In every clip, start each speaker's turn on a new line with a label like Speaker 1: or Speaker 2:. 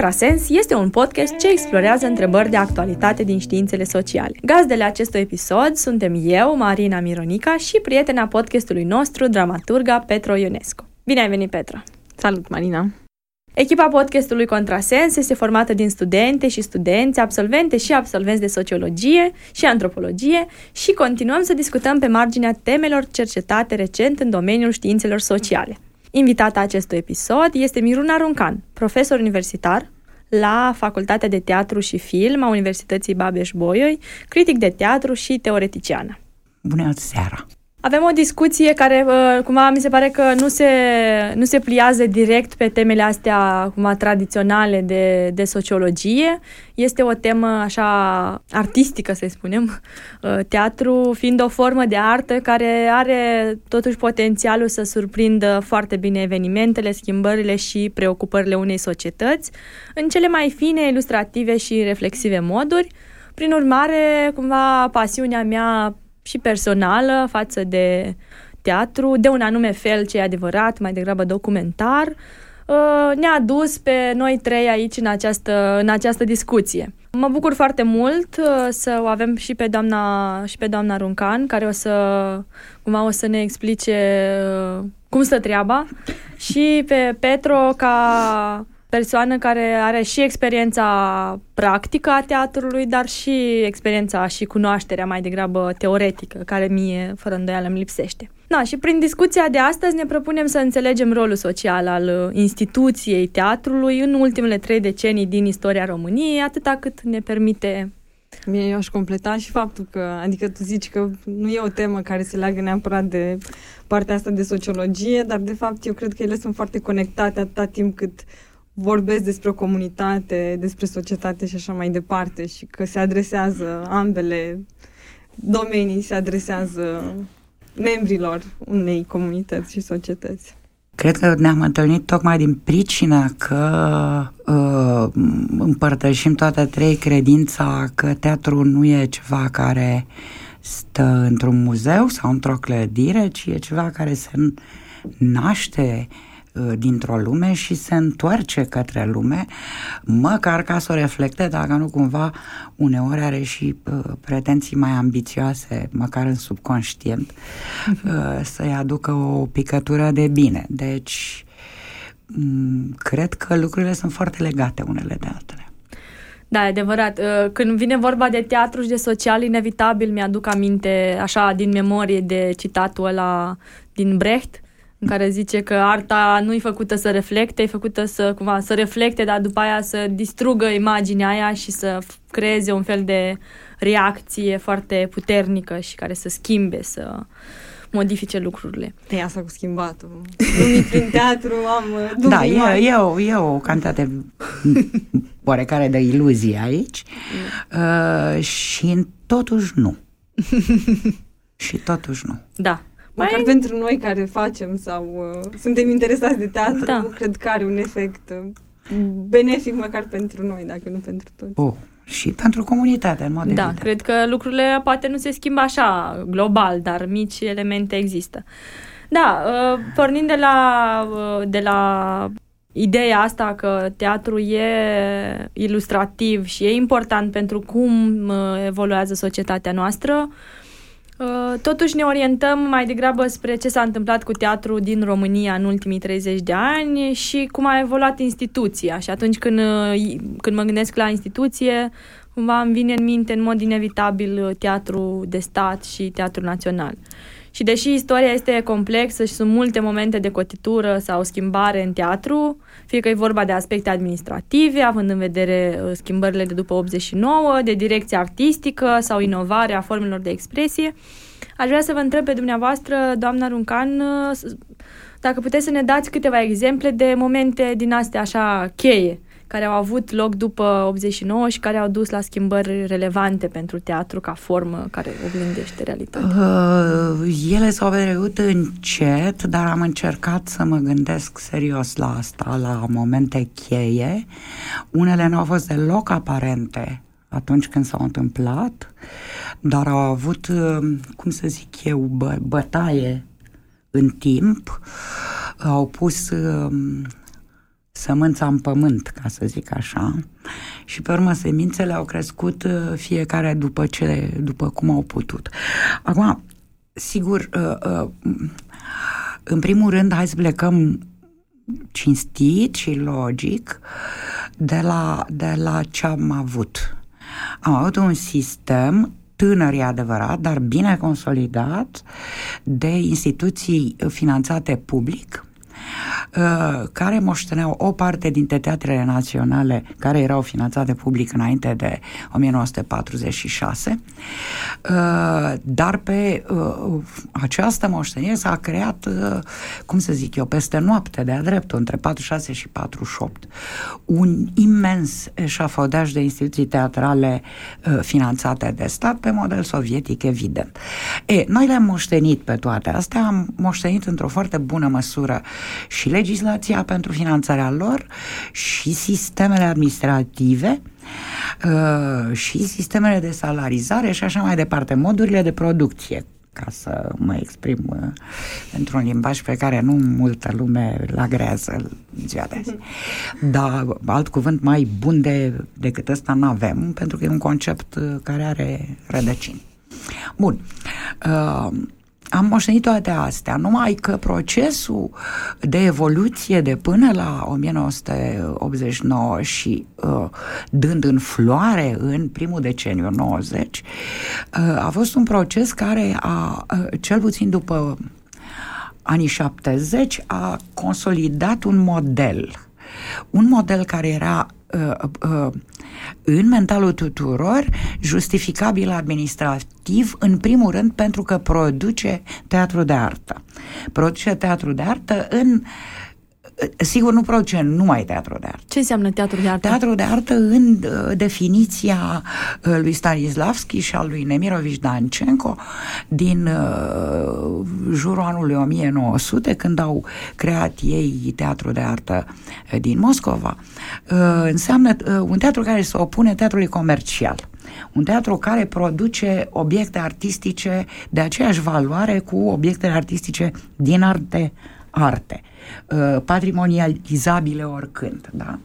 Speaker 1: Contrasens este un podcast ce explorează întrebări de actualitate din științele sociale. Gazdele acestui episod suntem eu, Marina Mironica, și prietena podcastului nostru, dramaturga Petro Ionescu. Bine ai venit, Petro!
Speaker 2: Salut, Marina!
Speaker 1: Echipa podcastului Contrasens este formată din studente și studenți, absolvente și absolvenți de sociologie și antropologie și continuăm să discutăm pe marginea temelor cercetate recent în domeniul științelor sociale. Invitata acestui episod este Miruna Runcan, profesor universitar la Facultatea de Teatru și Film a Universității Babeș-Bolyai, critic de teatru și teoreticiană.
Speaker 3: Bună seara!
Speaker 1: Avem o discuție care, uh, cumva, mi se pare că nu se, nu se pliază direct pe temele astea, cumva, tradiționale de, de sociologie. Este o temă, așa, artistică, să spunem. Uh, teatru fiind o formă de artă care are, totuși, potențialul să surprindă foarte bine evenimentele, schimbările și preocupările unei societăți în cele mai fine, ilustrative și reflexive moduri. Prin urmare, cumva, pasiunea mea și personală față de teatru, de un anume fel ce e adevărat, mai degrabă documentar, uh, ne-a dus pe noi trei aici în această, în această discuție. Mă bucur foarte mult uh, să o avem și pe doamna, și pe doamna Runcan, care o să, cumva o să ne explice uh, cum stă treaba, și pe Petro ca persoană care are și experiența practică a teatrului, dar și experiența și cunoașterea mai degrabă teoretică, care mie, fără îndoială, îmi lipsește. Da, și prin discuția de astăzi ne propunem să înțelegem rolul social al instituției teatrului în ultimele trei decenii din istoria României, atâta cât ne permite
Speaker 2: Mie eu aș completa și faptul că, adică tu zici că nu e o temă care se leagă neapărat de partea asta de sociologie, dar de fapt eu cred că ele sunt foarte conectate atâta timp cât vorbesc despre o comunitate, despre societate și așa mai departe și că se adresează ambele domenii, se adresează membrilor unei comunități și societăți.
Speaker 3: Cred că ne-am întâlnit tocmai din pricina că uh, împărtășim toate trei credința că teatru nu e ceva care stă într-un muzeu sau într-o clădire, ci e ceva care se naște uh, Uh, dintr-o lume și se întoarce către lume, măcar ca să o reflecte, dacă nu cumva uneori are și uh, pretenții mai ambițioase, măcar în subconștient, uh, să-i aducă o picătură de bine. Deci, m- cred că lucrurile sunt foarte legate unele de altele.
Speaker 1: Da, e adevărat. Uh, când vine vorba de teatru și de social, inevitabil mi-aduc aminte, așa, din memorie, de citatul ăla din Brecht, în care zice că arta nu e făcută să reflecte, e făcută să, cumva, să reflecte, dar după aia să distrugă imaginea aia și să creeze un fel de reacție foarte puternică și care să schimbe, să modifice lucrurile.
Speaker 2: E asta cu schimbatul. Lumii prin teatru am
Speaker 3: Da, e, e, o, e o cantitate oarecare de iluzie aici mm. uh, și totuși nu. și totuși nu.
Speaker 1: Da,
Speaker 2: Măcar mai... pentru noi care facem sau uh, suntem interesați de teatru, da. cred că are un efect uh, benefic măcar pentru noi, dacă nu pentru toți.
Speaker 3: Oh, și pentru comunitate, în mod
Speaker 1: Da,
Speaker 3: evident.
Speaker 1: cred că lucrurile poate nu se schimbă așa global, dar mici elemente există. Da, uh, pornind de la, uh, de la ideea asta că teatru e ilustrativ și e important pentru cum uh, evoluează societatea noastră, uh, Uh, totuși ne orientăm mai degrabă spre ce s-a întâmplat cu teatru din România în ultimii 30 de ani și cum a evoluat instituția. Și atunci când, uh, când mă gândesc la instituție, cumva îmi vine în minte în mod inevitabil teatru de stat și teatru național. Și deși istoria este complexă și sunt multe momente de cotitură sau schimbare în teatru, fie că e vorba de aspecte administrative, având în vedere uh, schimbările de după 89, de direcție artistică sau inovarea formelor de expresie, aș vrea să vă întreb pe dumneavoastră, doamna Runcan, uh, dacă puteți să ne dați câteva exemple de momente din astea așa cheie care au avut loc după 89 și care au dus la schimbări relevante pentru teatru ca formă care oglindește realitatea?
Speaker 3: Uh, ele s-au petrecut încet, dar am încercat să mă gândesc serios la asta, la momente cheie. Unele nu au fost deloc aparente atunci când s-au întâmplat, dar au avut, uh, cum să zic eu, bă, bătaie în timp, au pus uh, sămânța în pământ, ca să zic așa, și pe urmă semințele au crescut uh, fiecare după, ce, după cum au putut. Acum, sigur, uh, în primul rând, hai să plecăm cinstit și logic de la, de la ce am avut. Am avut un sistem tânăr, e adevărat, dar bine consolidat de instituții finanțate public, Uh, care moșteneau o parte dintre teatrele naționale care erau finanțate public înainte de 1946, uh, dar pe uh, această moștenire s-a creat, cum să zic eu, peste noapte, de-a dreptul, între 46 și 48, un imens eșafodaj de instituții teatrale finanțate de stat pe model sovietic, evident. E, noi le-am moștenit pe toate astea, am moștenit într-o foarte bună măsură și legislația pentru finanțarea lor și sistemele administrative uh, și sistemele de salarizare și așa mai departe, modurile de producție ca să mă exprim uh, într-un limbaj pe care nu multă lume îl agrează ziua de azi. Dar alt cuvânt mai bun de, decât ăsta nu avem, pentru că e un concept uh, care are rădăcini. Bun. Uh, am moștenit toate astea, numai că procesul de evoluție de până la 1989 și uh, dând în floare în primul deceniu 90, uh, a fost un proces care a, uh, cel puțin după anii 70, a consolidat un model. Un model care era uh, uh, în mentalul tuturor justificabil administrativ, în primul rând pentru că produce teatru de artă. Produce teatru de artă în uh, sigur nu produce numai teatru de artă.
Speaker 1: Ce înseamnă teatru de artă?
Speaker 3: Teatru de artă în uh, definiția uh, lui Stanislavski și al lui Nemirovici Dancenco din uh, jurul anului 1900, când au creat ei teatru de artă din Moscova. Înseamnă un teatru care se opune teatrului comercial. Un teatru care produce obiecte artistice de aceeași valoare cu obiectele artistice din arte arte, uh, patrimonializabile oricând, da?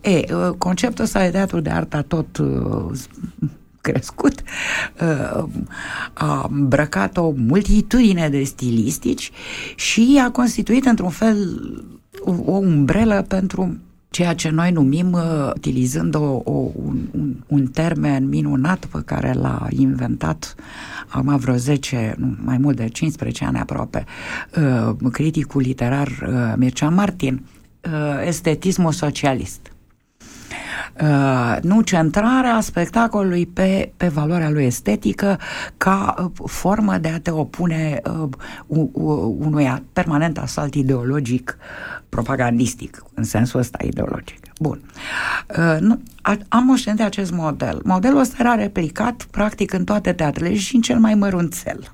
Speaker 3: E, uh, conceptul ăsta de teatru de artă a tot uh, crescut, a îmbrăcat o multitudine de stilistici și a constituit într-un fel o umbrelă pentru ceea ce noi numim, utilizând o, o, un, un termen minunat pe care l-a inventat acum vreo 10, nu, mai mult de 15 ani aproape, uh, criticul literar uh, Mircea Martin, uh, estetismul socialist. Uh, nu centrarea spectacolului pe, pe valoarea lui estetică ca uh, formă de a te opune uh, unui permanent asalt ideologic propagandistic, în sensul ăsta ideologic. Bun. Uh, am moștenit acest model. Modelul ăsta era replicat practic în toate teatrele și în cel mai mărunțel.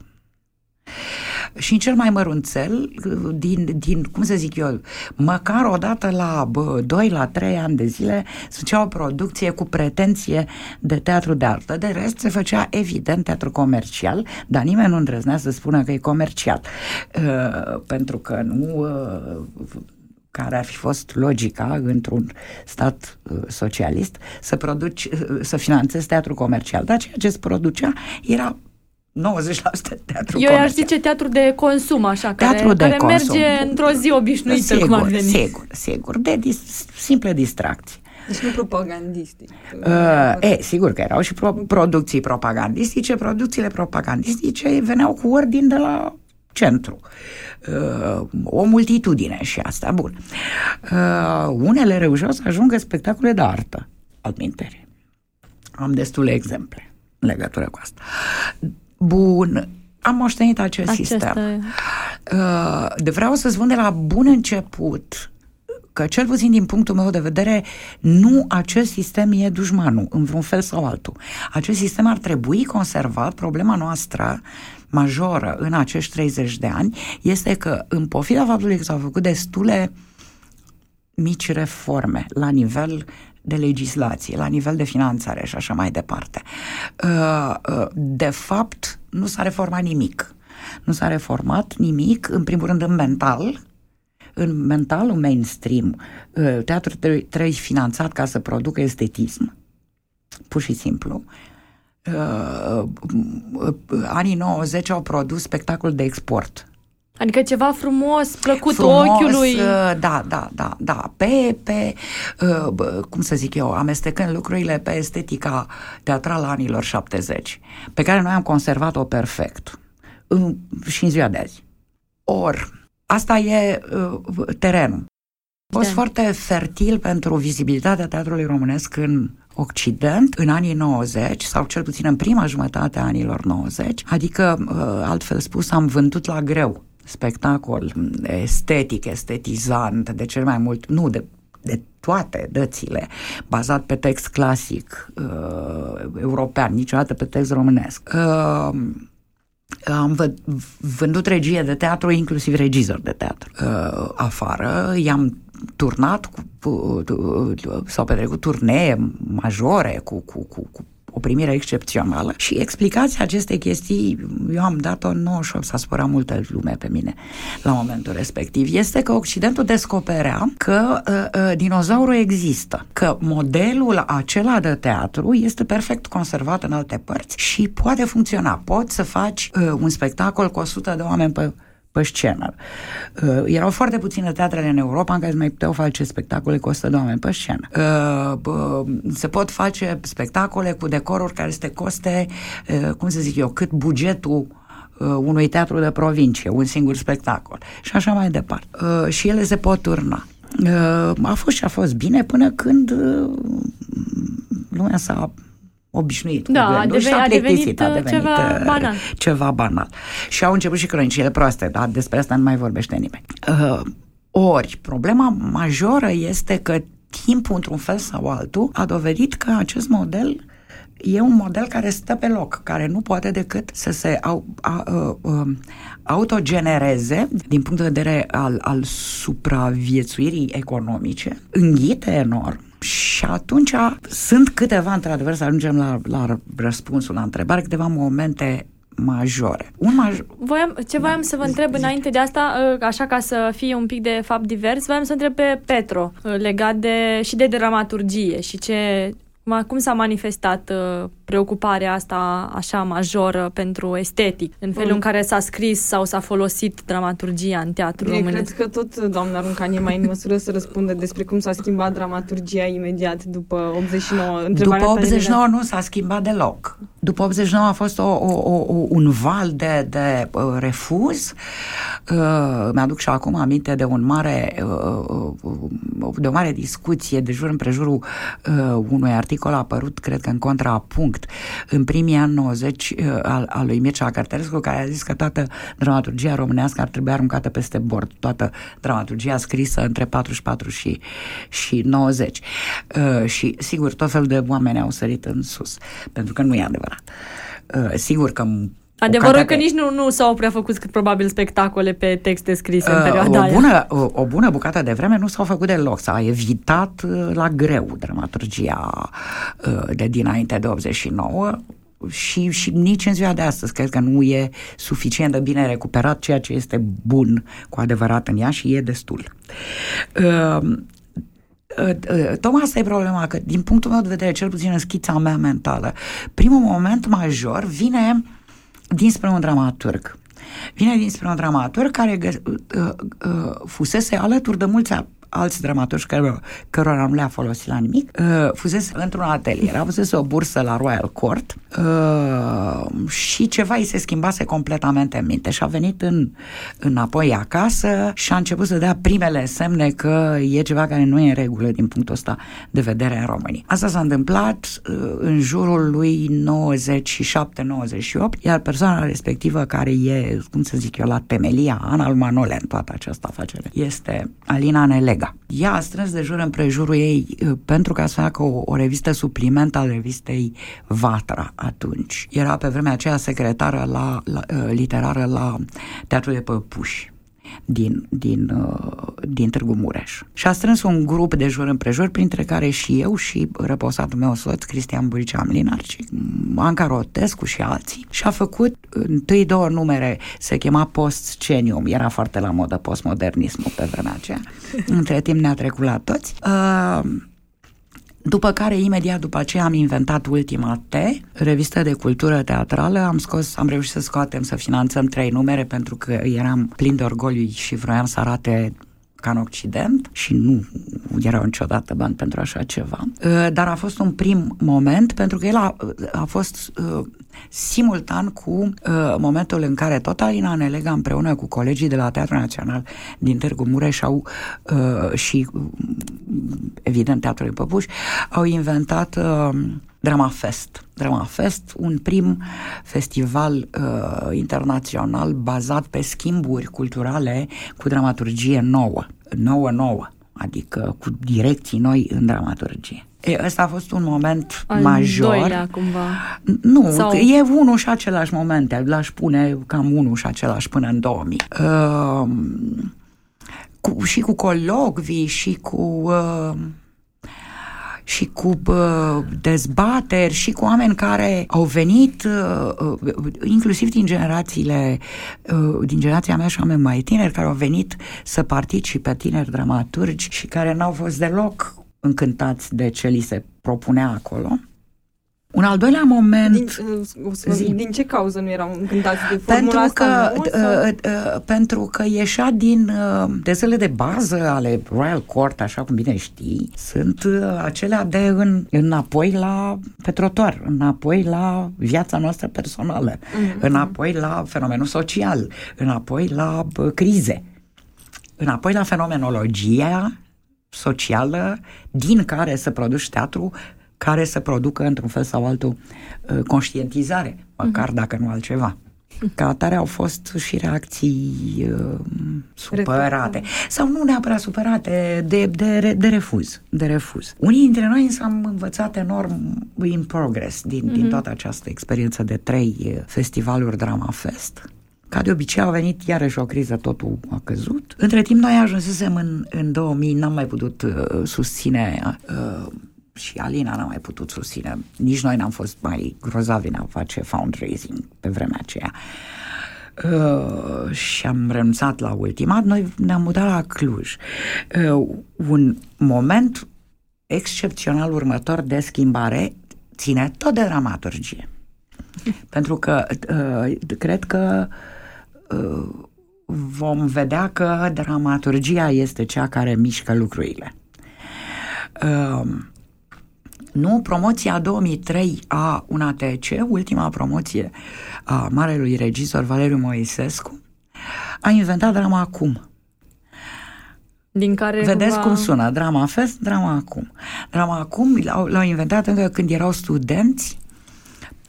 Speaker 3: Și în cel mai mărunțel, din, din, cum să zic eu, măcar o dată la bă, 2 la 3 ani de zile se făcea o producție cu pretenție de teatru de artă. De rest se făcea evident teatru comercial, dar nimeni nu îndrăznea să spună că e comercial. Uh, pentru că nu uh, care ar fi fost logica într-un stat uh, socialist să produci, uh, să finanțezi teatru comercial. Dar ceea ce se producea era 90% teatru Eu
Speaker 1: i-aș zice teatru de consum, așa, teatru care, de care consum. merge într-o zi obișnuită,
Speaker 3: sigur,
Speaker 1: cum ar veni.
Speaker 3: Sigur, sigur, de dis, simple distracții.
Speaker 2: Deci nu propagandistic.
Speaker 3: Uh, e, sigur că erau și pro- producții propagandistice. Producțiile propagandistice veneau cu ordin de la centru. Uh, o multitudine și asta, bun. Uh, unele reușeau să ajungă spectacole de artă, al mintere. Am destule exemple în legătură cu asta. Bun, am moștenit acest Aceste... sistem. Uh, de vreau să spun de la bun început că cel puțin din punctul meu de vedere, nu acest sistem e dușmanul, în vreun fel sau altul. Acest sistem ar trebui conservat. Problema noastră majoră în acești 30 de ani este că, în pofida faptului că s-au făcut destule mici reforme la nivel de legislație, la nivel de finanțare și așa mai departe. Uh, uh, de fapt, nu s-a reformat nimic. Nu s-a reformat nimic, în primul rând, în mental, în mentalul mainstream, uh, teatrul trebuie, trebuie finanțat ca să producă estetism. Pur și simplu. Uh, anii 90 au produs spectacol de export
Speaker 1: Adică ceva frumos, plăcut frumos, ochiului.
Speaker 3: Uh, da, da, da, da. Pe, pe uh, cum să zic eu, amestecând lucrurile pe estetica teatrală anilor 70, pe care noi am conservat-o perfect. Și în ziua de azi. Or, asta e uh, terenul. A fost foarte fertil pentru vizibilitatea teatrului românesc în Occident în anii 90 sau cel puțin în prima jumătate a anilor 90, adică, altfel spus, am vândut la greu spectacol estetic, estetizant, de cel mai mult, nu de de toate dățile, bazat pe text clasic uh, european, niciodată pe text românesc. Uh, am v- vândut regie de teatru, inclusiv regizor de teatru. Uh, afară, i-am turnat cu, cu, sau petrecut turnee majore cu, cu, cu, cu o primire excepțională și explicația acestei chestii, eu am dat-o 98, s-a spărat multă lume pe mine la momentul respectiv, este că Occidentul descoperea că uh, uh, dinozaurul există, că modelul acela de teatru este perfect conservat în alte părți și poate funcționa. Poți să faci uh, un spectacol cu 100 de oameni pe pe scenă. Uh, erau foarte puține teatrele în Europa în care mai puteau face spectacole cu 100 de oameni pe scenă. Uh, uh, se pot face spectacole cu decoruri care este coste, uh, cum să zic eu, cât bugetul uh, unui teatru de provincie, un singur spectacol. Și așa mai departe. Uh, și ele se pot turna. Uh, a fost și a fost bine până când uh, lumea s-a obișnuit
Speaker 1: da, cu a, deve- a, devenit, a devenit ceva uh, banal.
Speaker 3: ceva banal. Și au început și cronicile proaste, dar despre asta nu mai vorbește nimeni. Uh, ori, problema majoră este că timpul, într-un fel sau altul, a dovedit că acest model e un model care stă pe loc, care nu poate decât să se au, a, a, a, autogenereze din punct de vedere al, al supraviețuirii economice, înghite enorm și atunci sunt câteva, într-adevăr, să ajungem la, la răspunsul la întrebare, câteva momente majore.
Speaker 1: Un maj... voiam, ce voiam să vă întreb înainte de asta, ă, așa ca să fie un pic de fapt divers, voiam să întreb pe Petro ă, legat de și de dramaturgie și ce cum s-a manifestat uh, preocuparea asta așa majoră pentru estetic, în felul mm. în care s-a scris sau s-a folosit dramaturgia în teatru
Speaker 2: românesc? Cred că tot doamna Runcan e mai în măsură să răspundă despre cum s-a schimbat dramaturgia imediat după 89.
Speaker 3: Întrebarea după 89 nu s-a schimbat deloc. După 89 a fost o, o, o, un val de, de uh, refuz. Uh, mi-aduc și acum aminte de un mare uh, uh, de o mare discuție de jur împrejurul uh, unui articol articol a apărut, cred că în contrapunct, în primii ani 90 uh, al, al lui Mircea Cărtărescu, care a zis că toată dramaturgia românească ar trebui aruncată peste bord, toată dramaturgia scrisă între 44 și, și 90. Uh, și, sigur, tot felul de oameni au sărit în sus, pentru că nu e adevărat. Uh, sigur că
Speaker 1: Adevărul că nici nu, nu s-au prea făcut cât probabil spectacole pe texte scrise uh, în perioada
Speaker 3: o bună, o, o bună bucată de vreme nu s-au făcut deloc. S-a evitat uh, la greu dramaturgia uh, de dinainte de 89 și, și nici în ziua de astăzi cred că nu e suficient de bine recuperat ceea ce este bun cu adevărat în ea și e destul. Uh, uh, uh, tocmai asta e problema, că din punctul meu de vedere, cel puțin în schița mea mentală, primul moment major vine dinspre un dramaturg. Vine dinspre un dramaturg care uh, uh, fusese alături de mulți alți dramaturgi care, cărora nu le-a folosit la nimic, uh, fusese într-un atelier, avusese o bursă la Royal Court uh, și ceva îi se schimbase completamente în minte și a venit în, înapoi acasă și a început să dea primele semne că e ceva care nu e în regulă din punctul ăsta de vedere în România. Asta s-a întâmplat uh, în jurul lui 97-98, iar persoana respectivă care e, cum să zic eu, la temelia, Ana Manole în toată această afacere, este Alina Neleg Omega. Ea a strâns de jur împrejurul ei uh, pentru ca să facă o, o revistă supliment al revistei Vatra atunci. Era pe vremea aceea secretară la, la, uh, literară la Teatrul de Păpuși din, din, uh, din Târgu Mureș. Și a strâns un grup de jur împrejur, printre care și eu și răposatul meu soț, Cristian Buricea Mlinar și Anca Rotescu și alții. Și a făcut întâi două numere, se chema Post-Scenium, era foarte la modă postmodernismul pe vremea aceea. Între timp ne-a trecut la toți. Uh, după care, imediat după aceea, am inventat Ultima T, revistă de cultură teatrală. Am scos, am reușit să scoatem, să finanțăm trei numere pentru că eram plin de orgoliu și vroiam să arate ca în Occident și nu erau niciodată bani pentru așa ceva. Uh, dar a fost un prim moment pentru că el a, a fost uh, simultan cu uh, momentul în care tot Alina Nelega împreună cu colegii de la Teatrul Național din Târgu Mureș au, și evident Teatrul Păpuș au inventat Drama Fest. Drama Fest, un prim festival uh, internațional bazat pe schimburi culturale cu dramaturgie nouă, nouă, nouă, adică cu direcții noi în dramaturgie. E, ăsta a fost un moment
Speaker 1: Al
Speaker 3: major.
Speaker 1: Doilea, cumva.
Speaker 3: Nu, Sau... e unul și același moment, l-aș pune cam unul și același până în 2000. Uh, cu, și cu colocvii și cu... Uh, și cu uh, dezbateri și cu oameni care au venit uh, inclusiv din generațiile uh, din generația mea și oameni mai tineri care au venit să participe tineri dramaturgi și care n-au fost deloc încântați de ce li se propunea acolo. Un al doilea moment... Din,
Speaker 2: uh, din ce cauză nu erau încântați de formula pentru că, asta nouă, uh,
Speaker 3: uh, Pentru că ieșea din uh, desele de bază ale Royal Court, așa cum bine știi, sunt uh, acelea de în, înapoi la pe trotuar, înapoi la viața noastră personală, mm-hmm. înapoi la fenomenul social, înapoi la uh, crize, înapoi la fenomenologia socială din care să produci teatru care să producă într-un fel sau altul uh, conștientizare, măcar uh-huh. dacă nu altceva. Ca atare au fost și reacții uh, supărate. Sau nu neapărat supărate, de, de, de refuz. De refuz. Unii dintre noi însă am învățat enorm in progress din, uh-huh. din toată această experiență de trei uh, festivaluri Drama Fest. Ca de obicei au venit iarăși o criză, totul a căzut. Între timp noi ajunsesem în, în 2000, n-am mai putut uh, susține uh, și Alina n-a mai putut susține. Nici noi n-am fost mai grozavi în a face fundraising pe vremea aceea. Uh, și am renunțat la ultimat, noi ne-am mutat la Cluj. Uh, un moment excepțional următor de schimbare ține tot de dramaturgie. Pentru că uh, cred că uh, vom vedea că dramaturgia este cea care mișcă lucrurile. Uh, nu, promoția 2003 a UNATC, ultima promoție a marelui regizor Valeriu Moisescu, a inventat drama acum.
Speaker 1: Din care
Speaker 3: Vedeți cumva... cum sună, drama fest, drama acum. Drama acum l-au, l-au inventat încă când erau studenți,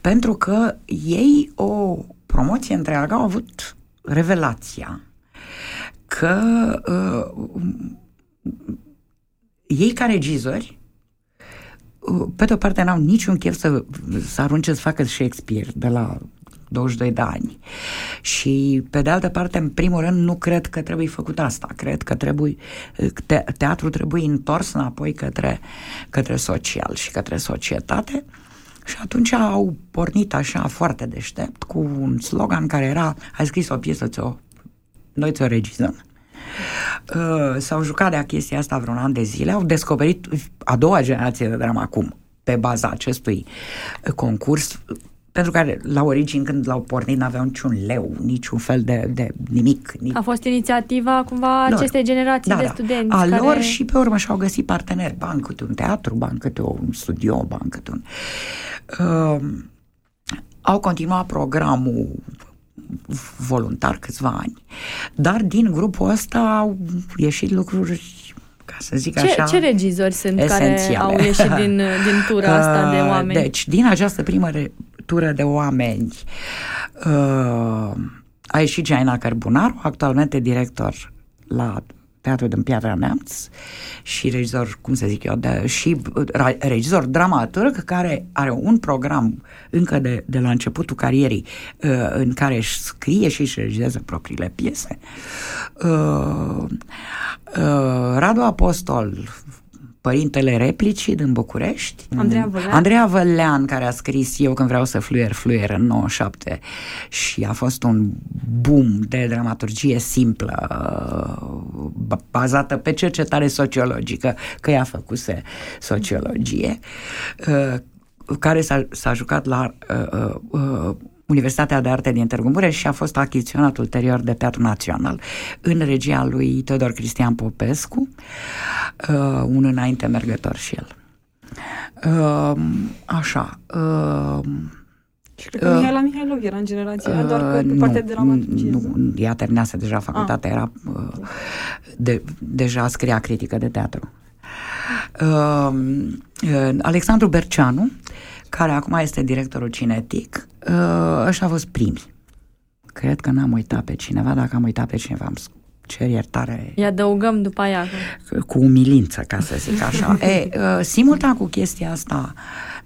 Speaker 3: pentru că ei o promoție întreagă au avut revelația că uh, ei ca regizori pe de o parte n-au niciun chef să, să arunce să facă Shakespeare de la 22 de ani. Și, pe de altă parte, în primul rând, nu cred că trebuie făcut asta. Cred că trebuie, te, teatru trebuie întors înapoi către, către social și către societate. Și atunci au pornit așa foarte deștept cu un slogan care era ai scris o piesă, ți-o, noi ți-o regizăm. Uh, s-au jucat de chestia asta vreun an de zile, au descoperit a doua generație de dramă acum, pe baza acestui concurs, pentru care la origine când l-au pornit n-aveau niciun leu, niciun fel de, de nimic. Nici...
Speaker 1: A fost inițiativa cumva lor. acestei generații
Speaker 3: da,
Speaker 1: de
Speaker 3: da.
Speaker 1: studenți.
Speaker 3: A
Speaker 1: care...
Speaker 3: lor și pe urmă și-au găsit parteneri, ban câte un teatru, ban câte un studio, ban câte un... Uh, au continuat programul voluntar câțiva ani. Dar din grupul ăsta au ieșit lucruri ca să zic
Speaker 1: ce,
Speaker 3: așa
Speaker 1: Ce regizori sunt
Speaker 3: esențiale.
Speaker 1: care au ieșit din, din tura asta de oameni?
Speaker 3: Deci, din această primă tură de oameni uh, a ieșit Jaina Cărbunaru, actualmente director la teatru din Piatra Neamț și regizor, cum să zic eu, de, și regizor dramaturg care are un program încă de, de la începutul carierii uh, în care își scrie și își regizează propriile piese. Uh, uh, Radu Apostol, părintele replicii din București.
Speaker 2: Andreea Vălean.
Speaker 3: Andreea Vălean, care a scris Eu când vreau să fluier, fluier în 97 și a fost un boom de dramaturgie simplă, bazată pe cercetare sociologică, că ea făcuse sociologie, care s-a, s-a jucat la uh, uh, Universitatea de Arte din Târgu Mureș și a fost achiziționat ulterior de Teatru Național în regia lui Teodor Cristian Popescu, uh, un înainte mergător și el. Uh, așa. Uh,
Speaker 2: și cred că uh, Mihaela Mihailov era în generația uh, doar că pe partea de dramaturgie. Nu,
Speaker 3: ea terminase deja facultatea, ah. era uh, de, deja scria critică de teatru. Uh, uh, Alexandru Berceanu care acum este directorul cinetic, uh, ăștia au fost primi. Cred că n-am uitat pe cineva, dacă am uitat pe cineva, am cer iertare.
Speaker 1: Îi adăugăm după aia.
Speaker 3: Cu umilință, ca să zic așa. e, uh, simultan cu chestia asta,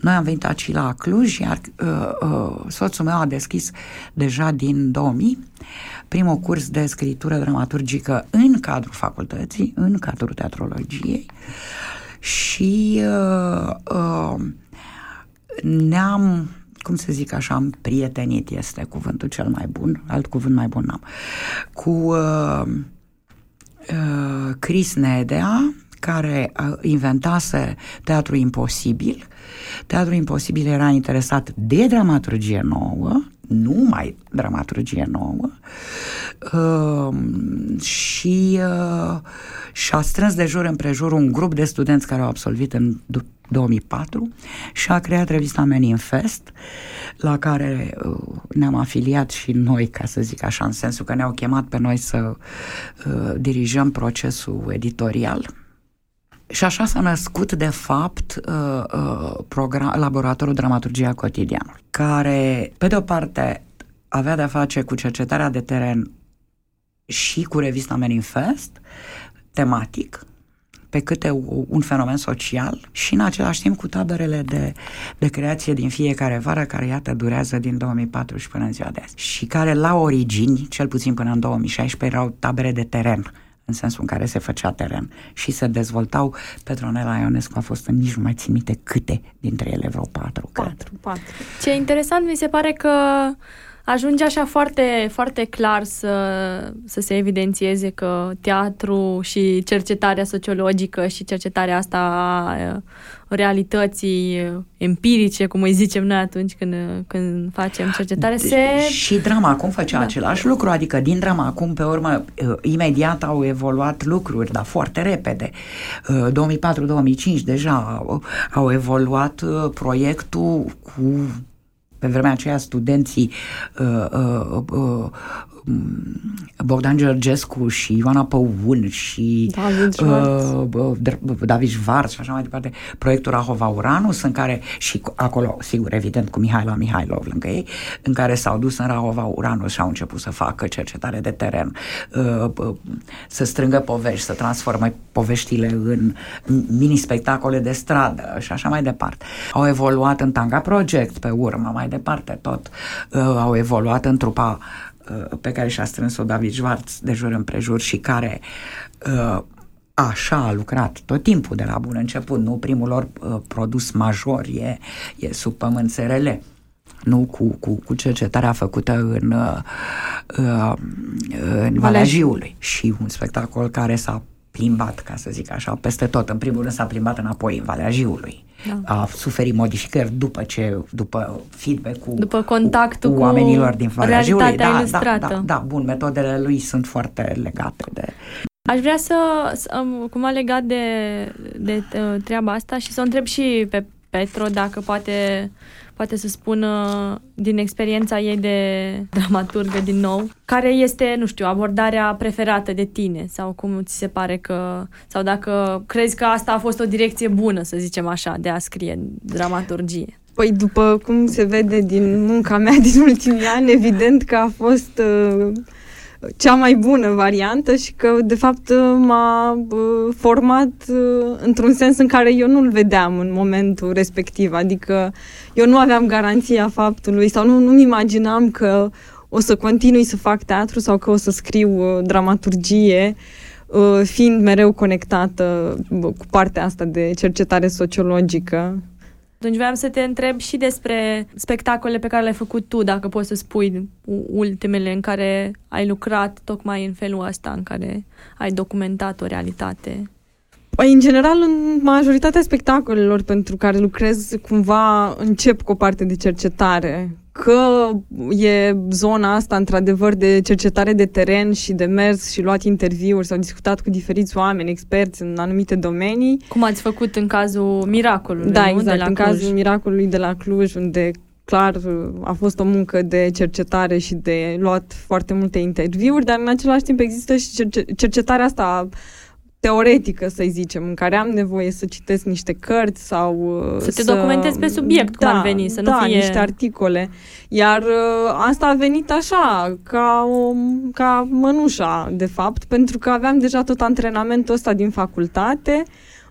Speaker 3: noi am venit aici la Cluj, iar uh, uh, soțul meu a deschis deja din 2000 primul curs de scritură dramaturgică în cadrul facultății, în cadrul teatrologiei și uh, uh, ne-am cum să zic așa, am prietenit este cuvântul cel mai bun, alt cuvânt mai bun n-am, cu uh, uh, Chris Nedea, care uh, inventase Teatru Imposibil. Teatru Imposibil era interesat de dramaturgie nouă, numai dramaturgie nouă uh, și uh, și-a strâns de jur împrejur un grup de studenți care au absolvit în 2004 și a creat revista Manifest, la care uh, ne-am afiliat și noi, ca să zic așa, în sensul că ne-au chemat pe noi să uh, dirijăm procesul editorial. Și așa s-a născut, de fapt, uh, uh, program, laboratorul Dramaturgia Cotidianului, care, pe de o parte, avea de-a face cu cercetarea de teren și cu revista Manifest, tematic, pe câte un fenomen social și în același timp cu taberele de, de creație din fiecare vară, care iată durează din 2004 și până în ziua de azi și care la origini, cel puțin până în 2016, erau tabere de teren în sensul în care se făcea teren și se dezvoltau. Petronela Ionescu a fost în nici nu mai țin minte câte dintre ele, vreo patru,
Speaker 2: patru, cred. Patru.
Speaker 1: Ce interesant mi se pare că ajunge așa foarte, foarte clar să, să se evidențieze că teatru și cercetarea sociologică și cercetarea asta a realității empirice, cum îi zicem noi atunci când, când facem cercetare, se...
Speaker 3: Și drama acum făcea da. același lucru, adică din drama acum pe urmă imediat au evoluat lucruri, dar foarte repede. 2004-2005 deja au evoluat proiectul cu pe vremea aceea studenții uh, uh, uh, Bogdan Georgescu și Ioana Păun și
Speaker 2: David uh,
Speaker 3: David Șvarț și așa mai departe, proiectul Rahova Uranus, în care și acolo, sigur, evident, cu Mihaila Mihailov lângă ei, în care s-au dus în Rahova Uranus și au început să facă cercetare de teren, uh, uh, să strângă povești, să transforme poveștile în mini-spectacole de stradă și așa mai departe. Au evoluat în Tanga Project, pe urmă, mai departe tot. Uh, au evoluat în trupa Uh, pe care și-a strâns-o David Schwartz de jur împrejur și care uh, așa a lucrat tot timpul de la bun început, nu? Primul lor uh, produs major e, e sub pământ SRL nu? Cu, cu, cu cercetarea făcută în, uh, în Valea Jiului. Și un spectacol care s-a plimbat, ca să zic așa, peste tot. În primul rând s-a plimbat înapoi în Valea Jiului. Da. A suferit modificări după ce, după feedback-ul
Speaker 1: după contactul cu,
Speaker 3: cu oamenilor din Valea Jiului. Da,
Speaker 1: ilustrată.
Speaker 3: da, da, da, bun, metodele lui sunt foarte legate de...
Speaker 1: Aș vrea să, să cum a legat de, de uh, treaba asta și să o întreb și pe Petro dacă poate poate să spună din experiența ei de dramaturgă din nou, care este, nu știu, abordarea preferată de tine sau cum ți se pare că, sau dacă crezi că asta a fost o direcție bună, să zicem așa, de a scrie dramaturgie.
Speaker 2: Păi după cum se vede din munca mea din ultimii ani, evident că a fost uh, cea mai bună variantă și că, de fapt, m-a format într-un sens în care eu nu-l vedeam în momentul respectiv. Adică eu nu aveam garanția faptului sau nu, nu-mi imaginam că o să continui să fac teatru sau că o să scriu dramaturgie fiind mereu conectată cu partea asta de cercetare sociologică.
Speaker 1: Atunci vreau să te întreb și despre spectacolele pe care le-ai făcut tu, dacă poți să spui ultimele în care ai lucrat tocmai în felul ăsta, în care ai documentat o realitate.
Speaker 2: Păi, în general, în majoritatea spectacolelor pentru care lucrez, cumva încep cu o parte de cercetare. Că e zona asta, într-adevăr, de cercetare de teren și de mers și luat interviuri sau discutat cu diferiți oameni, experți în anumite domenii.
Speaker 1: Cum ați făcut în cazul Miracolului,
Speaker 2: Da,
Speaker 1: nu?
Speaker 2: exact,
Speaker 1: de la
Speaker 2: în
Speaker 1: Cluj.
Speaker 2: cazul Miracolului de la Cluj, unde clar a fost o muncă de cercetare și de luat foarte multe interviuri, dar în același timp există și cerce- cercetarea asta teoretică, să-i zicem, în care am nevoie să citesc niște cărți sau... uh,
Speaker 1: Să te documentezi pe subiect, cum
Speaker 2: da,
Speaker 1: ar veni, să nu
Speaker 2: da,
Speaker 1: fie-
Speaker 2: niște articole. Iar uh, asta a venit așa, ca, o, ca mănușa, de fapt, pentru că aveam deja tot antrenamentul ăsta din facultate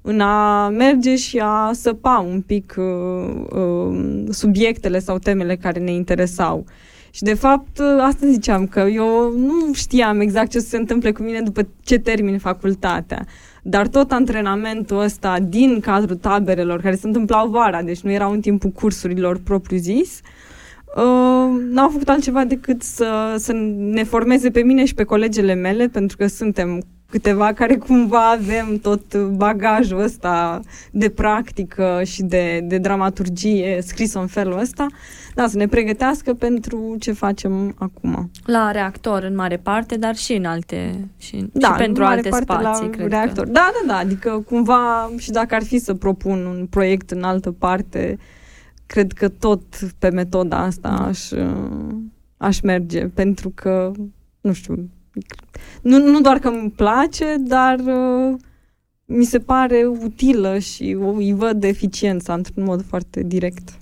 Speaker 2: în a merge și a săpa un pic uh, uh, subiectele sau temele care ne interesau. Și de fapt, asta ziceam, că eu nu știam exact ce se întâmple cu mine după ce termin facultatea. Dar tot antrenamentul ăsta din cadrul taberelor, care se întâmplau vara, deci nu erau în timpul cursurilor propriu-zis, uh, n-au făcut altceva decât să, să ne formeze pe mine și pe colegele mele, pentru că suntem câteva care cumva avem tot bagajul ăsta de practică și de, de dramaturgie scris în felul ăsta, da, să ne pregătească pentru ce facem acum.
Speaker 1: La reactor în mare parte, dar și în alte și,
Speaker 2: Da,
Speaker 1: și pentru
Speaker 2: în mare
Speaker 1: alte
Speaker 2: parte
Speaker 1: spații,
Speaker 2: la
Speaker 1: cred
Speaker 2: reactor.
Speaker 1: că.
Speaker 2: Da, da, da, adică cumva și dacă ar fi să propun un proiect în altă parte, cred că tot pe metoda asta aș, uh, aș merge, pentru că, nu știu, nu, nu doar că îmi place, dar uh, mi se pare utilă și o, îi văd eficiența într-un mod foarte direct.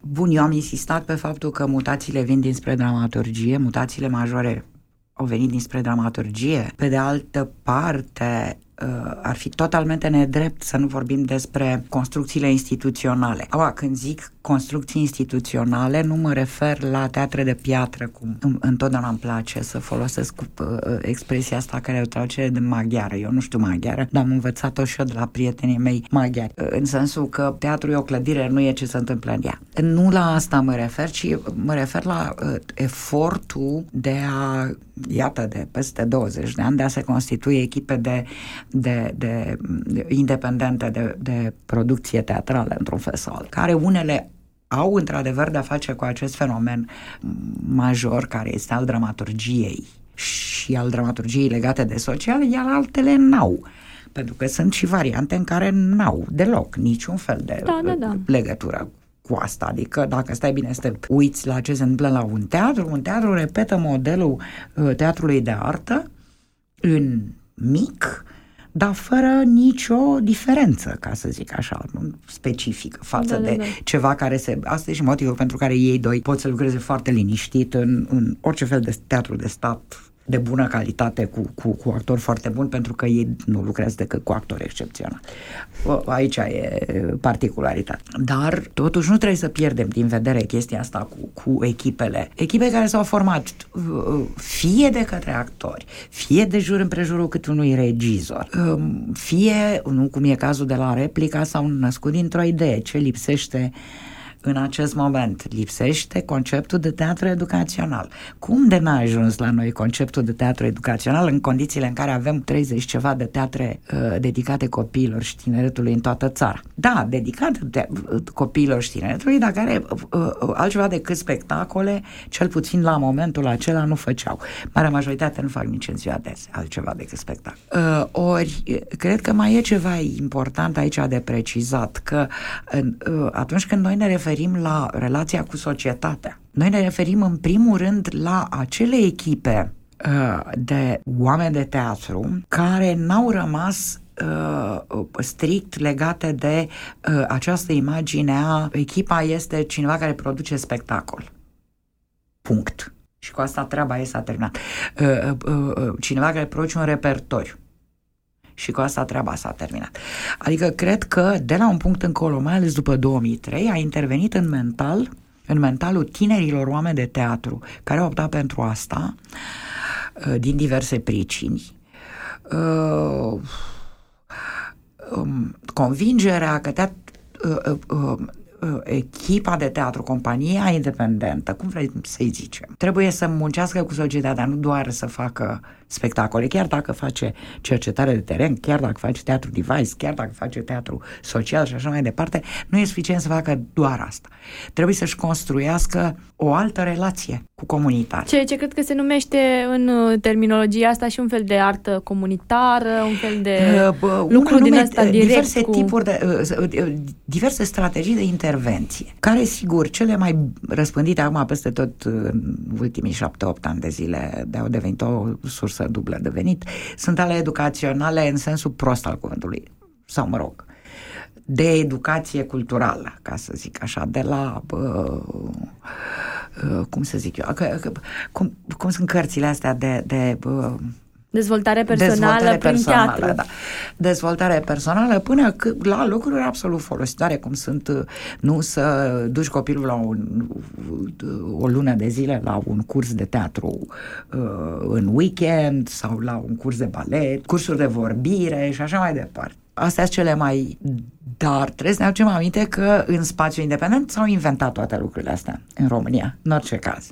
Speaker 3: Bun, eu am insistat pe faptul că mutațiile vin dinspre dramaturgie, mutațiile majore au venit dinspre dramaturgie. Pe de altă parte, uh, ar fi totalmente nedrept să nu vorbim despre construcțiile instituționale. Aua, când zic construcții instituționale, nu mă refer la teatre de piatră, cum îmi- întotdeauna îmi place să folosesc uh, expresia asta care o traducere de maghiară. Eu nu știu maghiară, dar am învățat-o și eu de la prietenii mei maghiari. Uh, În sensul că teatru e o clădire, nu e ce se întâmplă în ea. Nu la asta mă refer, ci mă refer la uh, efortul de a, iată, de peste 20 de ani, de a se constitui echipe de, de, de, de independente de, de producție teatrală, într-un fel sau altul, care unele au într-adevăr de-a face cu acest fenomen major care este al dramaturgiei și al dramaturgiei legate de social, iar altele n-au. Pentru că sunt și variante în care n-au deloc niciun fel de
Speaker 1: Da, da, da.
Speaker 3: legătură cu asta. Adică dacă stai bine să te uiți la ce se întâmplă la un teatru, un teatru repetă modelul uh, teatrului de artă în mic, dar fără nicio diferență, ca să zic așa, nu specifică față
Speaker 1: Da, da,
Speaker 3: de
Speaker 1: da.
Speaker 3: ceva care se... Asta e și motivul pentru care ei doi pot să lucreze foarte liniștit în, în orice fel de teatru de stat de bună calitate cu, cu, cu actori foarte buni pentru că ei nu lucrează decât cu actori excepționali. Aici e particularitate. Dar totuși nu trebuie să pierdem din vedere chestia asta cu, cu echipele. Echipe care s-au format uh, fie de către actori, fie de jur împrejurul cât unui regizor, um, fie, nu cum e cazul de la replica, s-au născut dintr-o idee. Ce lipsește în acest moment lipsește conceptul de teatru educațional. Cum de n-a ajuns la noi conceptul de teatru educațional în condițiile în care avem 30 ceva de teatre uh, dedicate copiilor și tineretului în toată țara? Da, dedicate de, uh, copiilor și tineretului, dar care uh, uh, altceva decât spectacole, cel puțin la momentul acela nu făceau. Marea majoritate nu fac nici în ziua de azi altceva decât spectacol. Uh, ori, uh, cred că mai e ceva important aici de precizat, că uh, atunci când noi ne referim la relația cu societatea, noi ne referim în primul rând la acele echipe uh, de oameni de teatru care n-au rămas uh, strict legate de uh, această imagine a echipa este cineva care produce spectacol. Punct. Și cu asta treaba ei s-a terminat. Cineva care produce un repertoriu și cu asta treaba s-a terminat. Adică cred că de la un punct încolo, mai ales după 2003, a intervenit în mental, în mentalul tinerilor oameni de teatru care au optat pentru asta uh, din diverse pricini. Uh, um, convingerea că teatru, uh, Uh, echipa de teatru, compania independentă, cum vrei să-i zicem, trebuie să muncească cu societatea, nu doar să facă spectacole, chiar dacă face cercetare de teren, chiar dacă face teatru device, chiar dacă face teatru social și așa mai departe, nu e suficient să facă doar asta. Trebuie să-și construiască o altă relație cu comunitatea.
Speaker 1: Ceea ce cred că se numește în uh, terminologia asta și un fel de artă comunitară, un fel de uh, lucru din asta direct
Speaker 3: diverse
Speaker 1: cu...
Speaker 3: tipuri de, uh, diverse strategii de intervenție, care sigur cele mai răspândite acum peste tot în ultimii șapte-opt ani de zile de au devenit o sursă dublă de venit, sunt ale educaționale în sensul prost al cuvântului, sau mă rog, de educație culturală, ca să zic așa, de la uh, uh, cum să zic eu, că, că, cum, cum sunt cărțile astea de, de uh,
Speaker 1: Dezvoltare personală Dezvoltare prin personală, teatru. Da.
Speaker 3: Dezvoltare personală până la lucruri absolut folositoare, cum sunt nu să duci copilul la un, o lună de zile la un curs de teatru uh, în weekend sau la un curs de balet, cursuri de vorbire și așa mai departe. Astea sunt cele mai... Dar trebuie să ne aducem aminte că în spațiu independent s-au inventat toate lucrurile astea în România, în orice caz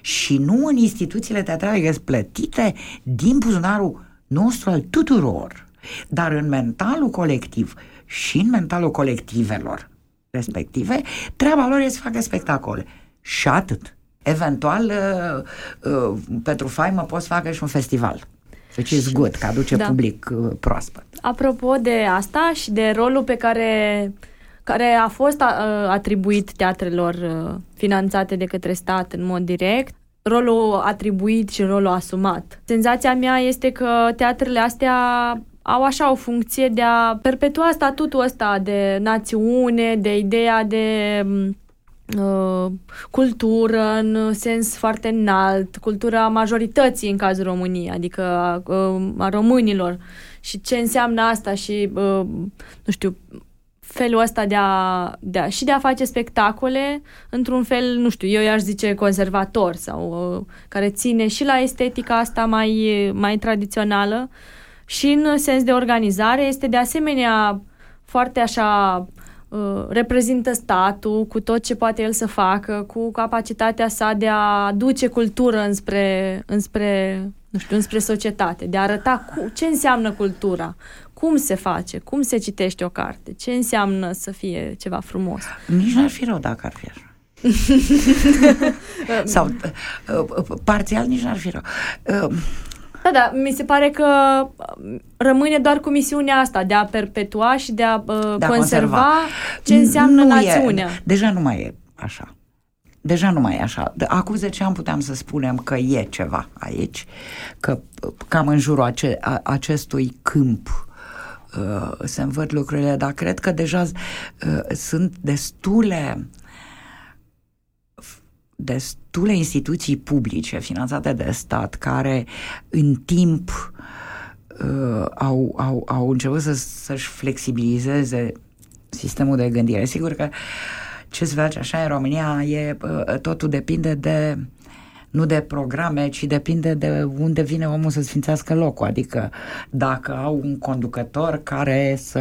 Speaker 3: și nu în instituțiile teatrale plătite din buzunarul nostru al tuturor, dar în mentalul colectiv și în mentalul colectivelor respective, treaba lor este să facă spectacole. Și atât. Eventual, uh, uh, pentru faimă poți facă și un festival. Deci e good, că aduce da. public uh, proaspăt.
Speaker 1: Apropo de asta și de rolul pe care care a fost atribuit teatrelor finanțate de către stat în mod direct, rolul atribuit și rolul asumat. Senzația mea este că teatrele astea au așa o funcție de a perpetua statutul ăsta de națiune, de ideea de uh, cultură în sens foarte înalt, cultura majorității în cazul României, adică uh, a românilor și ce înseamnă asta și, uh, nu știu, felul ăsta de a, de a, și de a face spectacole într-un fel, nu știu, eu i-aș zice conservator sau uh, care ține și la estetica asta mai, mai tradițională și în sens de organizare este de asemenea foarte așa uh, reprezintă statul cu tot ce poate el să facă, cu capacitatea sa de a duce cultură înspre, înspre nu știu, înspre societate, de a arăta cu, ce înseamnă cultura, cum se face, cum se citește o carte, ce înseamnă să fie ceva frumos.
Speaker 3: Nici n-ar fi rău dacă ar fi așa. Sau uh, uh, parțial nici n-ar fi rău. Uh,
Speaker 1: da, da, mi se pare că rămâne doar cu misiunea asta de a perpetua și de a, uh, de a conserva, conserva ce înseamnă nu națiunea.
Speaker 3: E, deja nu mai e așa. Deja nu mai e așa. Acum 10 ani puteam să spunem că e ceva aici, că cam în jurul ace- a, acestui câmp uh, se învăț lucrurile, dar cred că deja uh, sunt destule destule instituții publice finanțate de stat care în timp uh, au, au, au început să, să-și flexibilizeze sistemul de gândire. Sigur că ce se face așa în România e, uh, totul depinde de nu de programe, ci depinde de unde vine omul să sfințească locul. Adică dacă au un conducător care să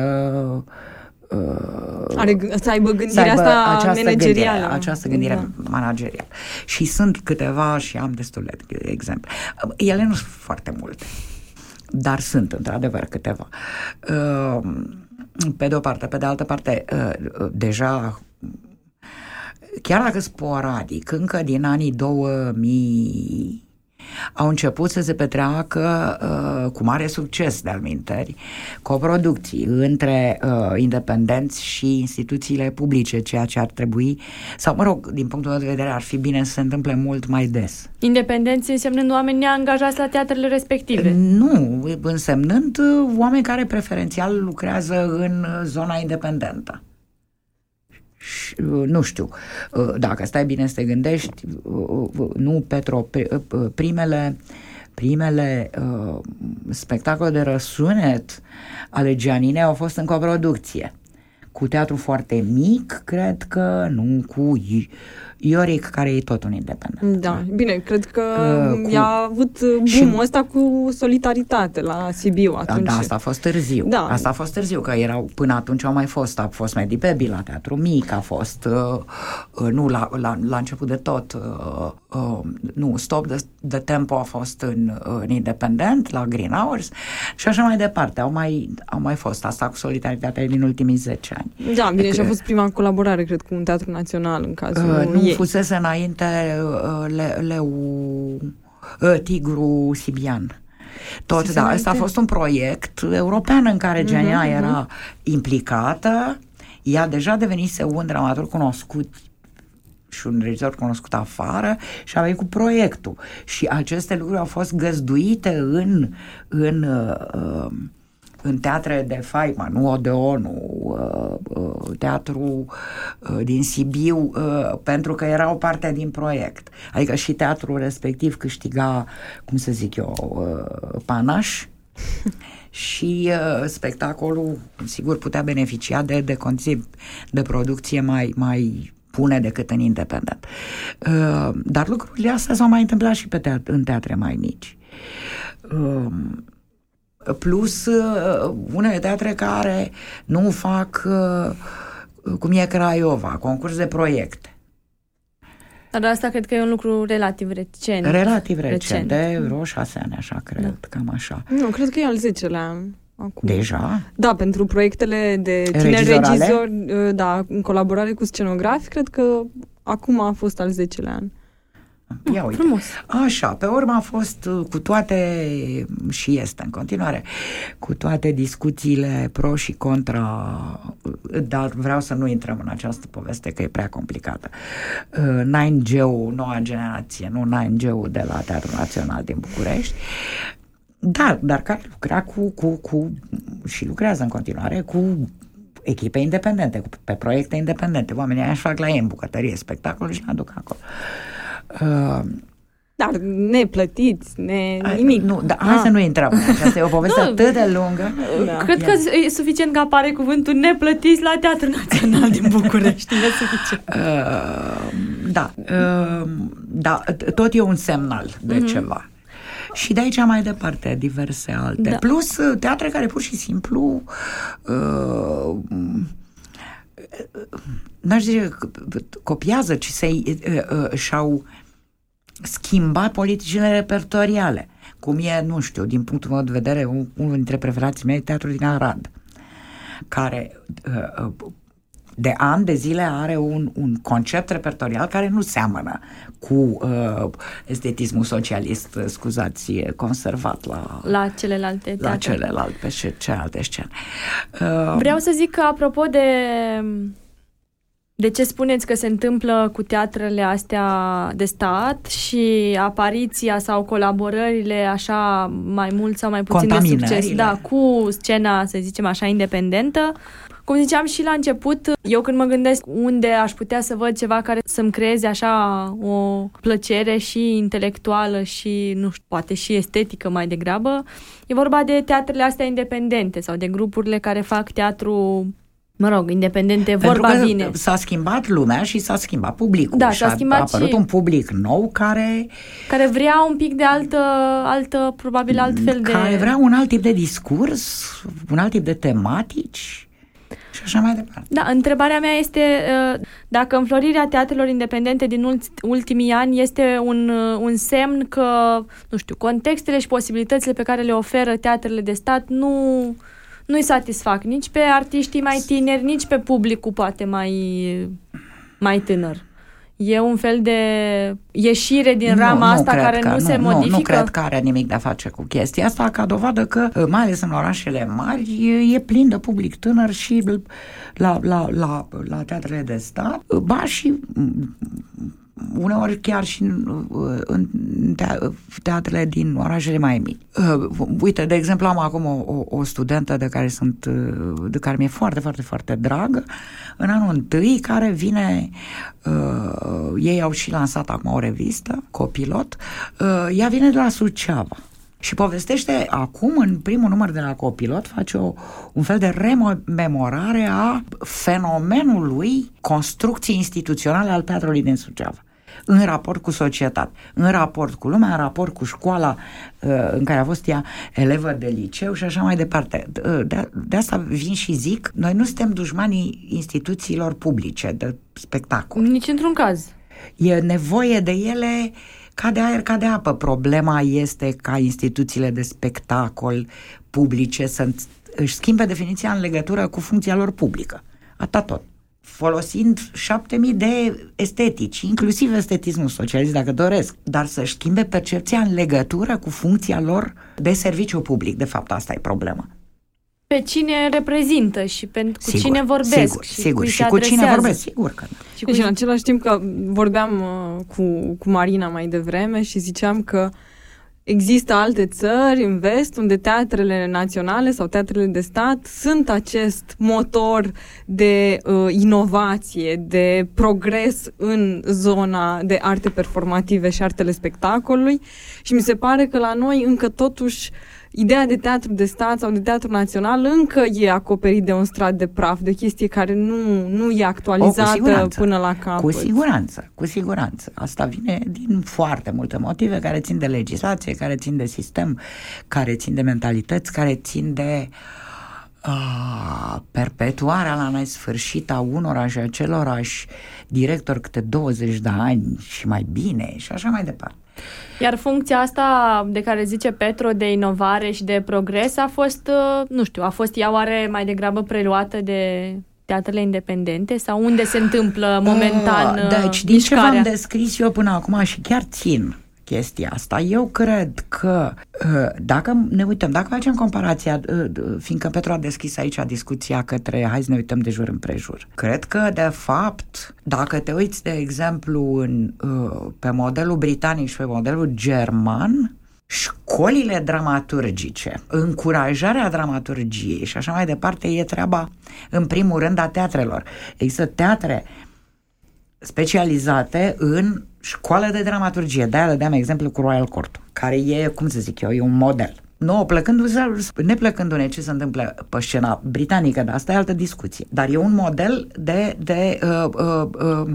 Speaker 2: uh, Are, să aibă gândirea să aibă asta această managerială.
Speaker 3: Gândire, această gândire da. managerială. Și sunt câteva și am destule de exemple. Ele nu sunt foarte multe, dar sunt într-adevăr câteva. Uh, pe de o parte, pe de altă parte, uh, deja chiar dacă sporadic, încă din anii 2000 au început să se petreacă uh, cu mare succes de alminteri coproducții între uh, independenți și instituțiile publice, ceea ce ar trebui, sau mă rog, din punctul meu de vedere, ar fi bine să se întâmple mult mai des.
Speaker 1: Independenți însemnând oameni neangajați la teatrele respective?
Speaker 3: Nu, însemnând uh, oameni care preferențial lucrează în zona independentă și, nu știu, dacă stai bine să te gândești, nu Petro, primele primele uh, spectacole de răsunet ale Gianine au fost în coproducție. Cu teatru foarte mic, cred că, nu cu Ioric, care e tot un independent.
Speaker 2: Da, bine, cred că uh, cu... a avut boom ăsta cu solidaritate la Sibiu atunci.
Speaker 3: Da, da, asta a fost târziu. Da. Asta a fost târziu, că erau, până atunci au mai fost, a fost Medi Baby la Teatru Mic, a fost, uh, uh, nu, la, la, la început de tot, uh, uh, nu, Stop the, the Tempo a fost în, în independent, la Green Hours și așa mai departe. Au mai, au mai fost asta cu solidaritatea din ultimii 10 ani.
Speaker 2: Da, bine, și a fost prima colaborare, cred, cu un teatru național în cazul uh,
Speaker 3: nu
Speaker 2: ei.
Speaker 3: Fusese înainte uh, le, leu uh, Tigru Sibian. Tot, da, asta a fost un proiect european în care Genia uh-huh, era uh-huh. implicată. Ea deja devenise un dramaturg cunoscut și un regizor cunoscut afară și a venit cu proiectul. Și aceste lucruri au fost găzduite în, în uh, în teatre de faima, nu Odeonul, uh, uh, teatru uh, din Sibiu, pentru că era o parte din proiect. Adică și teatrul respectiv câștiga, cum să zic eu, panaș și spectacolul, sigur, putea beneficia de, de condiții de producție mai, mai pune decât în independent. Dar lucrurile astea s-au mai întâmplat și pe teat- în teatre mai mici plus uh, unele teatre care nu fac uh, cum e Craiova, concurs de proiecte.
Speaker 1: Dar asta cred că e un lucru relativ recent.
Speaker 3: Relativ recent, recent. de vreo șase ani, așa cred, da. cam așa.
Speaker 2: Nu, cred că e al zecelea an. Acum.
Speaker 3: Deja?
Speaker 2: Da, pentru proiectele de tineri regizori, uh, da, în colaborare cu scenografi, cred că acum a fost al zecelea an.
Speaker 3: Ia uite. Frumos. Așa, pe urmă a fost uh, cu toate, și este în continuare, cu toate discuțiile pro și contra, uh, dar vreau să nu intrăm în această poveste că e prea complicată. 9G-ul, uh, noua generație, nu 9G-ul de la Teatrul Național din București, dar, dar care lucra cu, cu, cu, și lucrează în continuare cu echipe independente, pe proiecte independente. Oamenii aia își fac la ei în bucătărie spectacol și aduc acolo. Uh,
Speaker 2: Uh, dar neplătiți, ne nimic.
Speaker 3: Nu, dar hai ah. să nu intrăm Asta e o poveste nu, atât de lungă.
Speaker 1: Da. Cred Ia. că e suficient că apare cuvântul neplătiți la Teatrul Național din București. e suficient. Uh,
Speaker 3: da, uh, da, tot e un semnal de uh-huh. ceva. Și de aici mai departe, diverse alte. Da. Plus uh, teatre care pur și simplu uh, n-aș zice copiază, ci se uh, uh, și-au schimbat politicile repertoriale. Cum e, nu știu, din punctul meu de vedere, un, unul dintre preferații mei, teatrul din Arad, care uh, uh, de ani de zile are un, un concept repertorial care nu seamănă cu uh, estetismul socialist, scuzați, conservat la,
Speaker 1: la celelalte teatre.
Speaker 3: La celelalte, pe celelalte scene.
Speaker 1: Uh, Vreau să zic că, apropo de de ce spuneți că se întâmplă cu teatrele astea de stat și apariția sau colaborările așa mai mult sau mai puțin de succes? Da, cu scena, să zicem așa, independentă? Cum ziceam și la început, eu când mă gândesc unde aș putea să văd ceva care să-mi creeze așa o plăcere și intelectuală și, nu știu, poate și estetică mai degrabă, e vorba de teatrele astea independente sau de grupurile care fac teatru mă rog, independente, Pentru vorba că vine.
Speaker 3: s-a schimbat lumea și s-a schimbat publicul. Da, s-a schimbat a apărut și... un public nou care...
Speaker 1: Care vrea un pic de altă, altă probabil alt fel
Speaker 3: de... Care vrea un alt tip de discurs, un alt tip de tematici și așa mai departe.
Speaker 1: Da, întrebarea mea este uh, dacă înflorirea teatrelor independente din ultimii ani este un, uh, un semn că, nu știu, contextele și posibilitățile pe care le oferă teatrele de stat nu nu-i satisfac nici pe artiștii mai tineri, nici pe publicul poate mai, mai tânăr. E un fel de ieșire din nu, rama nu asta care că, nu, nu se modifică?
Speaker 3: Nu, nu cred că are nimic de a face cu chestia asta, ca dovadă că, mai ales în orașele mari, e, e plin de public tânăr și la, la, la, la teatrele de stat, ba și uneori chiar și în, în teatrele din orașele mai mici. Uh, uite, de exemplu, am acum o, o, o studentă de care sunt, uh, de care mi-e foarte, foarte, foarte dragă, în anul întâi, care vine, uh, ei au și lansat acum o revistă, copilot, uh, ea vine de la Suceava. Și povestește acum, în primul număr de la Copilot, face o, un fel de rememorare a fenomenului construcției instituționale al teatrului din Suceava în raport cu societate, în raport cu lumea, în raport cu școala uh, în care a fost ea elevă de liceu și așa mai departe. Uh, de, de asta vin și zic, noi nu suntem dușmanii instituțiilor publice de spectacol.
Speaker 1: Nici într-un caz.
Speaker 3: E nevoie de ele ca de aer, ca de apă. Problema este ca instituțiile de spectacol publice să își schimbe definiția în legătură cu funcția lor publică. Atât tot folosind șapte mii de estetici, inclusiv estetismul socialist, dacă doresc, dar să-și schimbe percepția în legătură cu funcția lor de serviciu public. De fapt, asta e problema.
Speaker 1: Pe cine reprezintă și pe, cu
Speaker 3: sigur,
Speaker 1: cine vorbesc.
Speaker 3: Sigur,
Speaker 1: și
Speaker 3: sigur.
Speaker 1: Cui
Speaker 3: și cu cine vorbesc, sigur că da.
Speaker 2: Și, cu... și în același timp că vorbeam uh, cu, cu Marina mai devreme și ziceam că uh, Există alte țări în vest unde teatrele naționale sau teatrele de stat sunt acest motor de uh, inovație, de progres în zona de arte performative și artele spectacolului. Și mi se pare că la noi încă totuși uh, ideea de teatru de stat sau de teatru național încă e acoperit de un strat de praf, de o chestie care nu, nu e actualizată o, până la capăt.
Speaker 3: Cu siguranță, cu siguranță. Asta vine din foarte multe motive care țin de legislație, care țin de sistem, care țin de mentalități, care țin de uh, perpetuarea la nesfârșit a unora și a celorași director câte 20 de ani și mai bine și așa mai departe.
Speaker 1: Iar funcția asta de care zice Petro de inovare și de progres a fost, uh, nu știu, a fost ea oare mai degrabă preluată de teatrele independente sau unde se întâmplă momentan uh,
Speaker 3: Deci, din ce v-am descris eu până acum și chiar țin chestia asta. Eu cred că uh, dacă ne uităm, dacă facem comparația, uh, fiindcă Petru a deschis aici discuția către hai să ne uităm de jur împrejur. Cred că, de fapt, dacă te uiți, de exemplu, în, uh, pe modelul britanic și pe modelul german, școlile dramaturgice, încurajarea dramaturgiei și așa mai departe e treaba, în primul rând, a teatrelor. Există teatre specializate în școală de dramaturgie. De-aia dădeam exemplu cu Royal Court, care e, cum să zic eu, e un model. Nu, plecându-ne, neplecându-ne ce se întâmplă pe scena britanică, dar asta e altă discuție. Dar e un model de, de uh, uh, uh,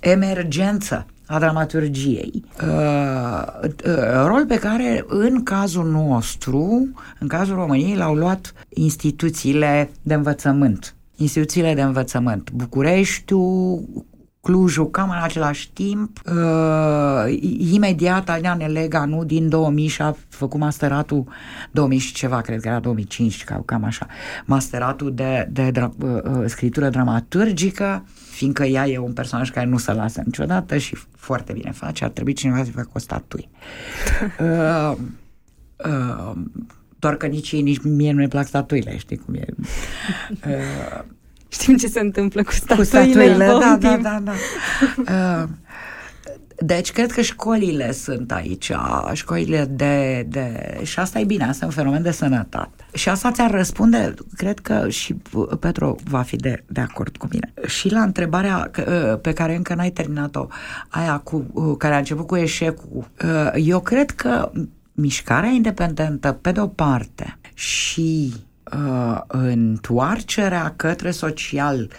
Speaker 3: emergență a dramaturgiei. Uh, uh, rol pe care, în cazul nostru, în cazul României, l-au luat instituțiile de învățământ. Instituțiile de învățământ. Bucureștiul, Clujul cam în același timp. Uh, imediat Alina Nelega, nu, din 2000 și-a făcut masteratul, 2000 și ceva, cred că era 2005, cam, cam așa, masteratul de, de dra, uh, uh, scritură dramaturgică, fiindcă ea e un personaj care nu se lasă niciodată și foarte bine face, ar trebui cineva să facă o statuie. uh, uh, doar că nici, nici mie nu ne plac statuile, știi cum e.
Speaker 2: Uh, Știm ce se întâmplă cu statuile. Cu statuile,
Speaker 3: da, da, da, da. Uh, deci cred că școlile sunt aici, școlile de, de... Și asta e bine, asta e un fenomen de sănătate. Și asta ți-ar răspunde, cred că și Petru va fi de, de acord cu mine. Și la întrebarea uh, pe care încă n-ai terminat-o, aia cu, uh, care a început cu eșecul, eu cred că mișcarea independentă, pe de-o parte, și uh, întoarcerea către social,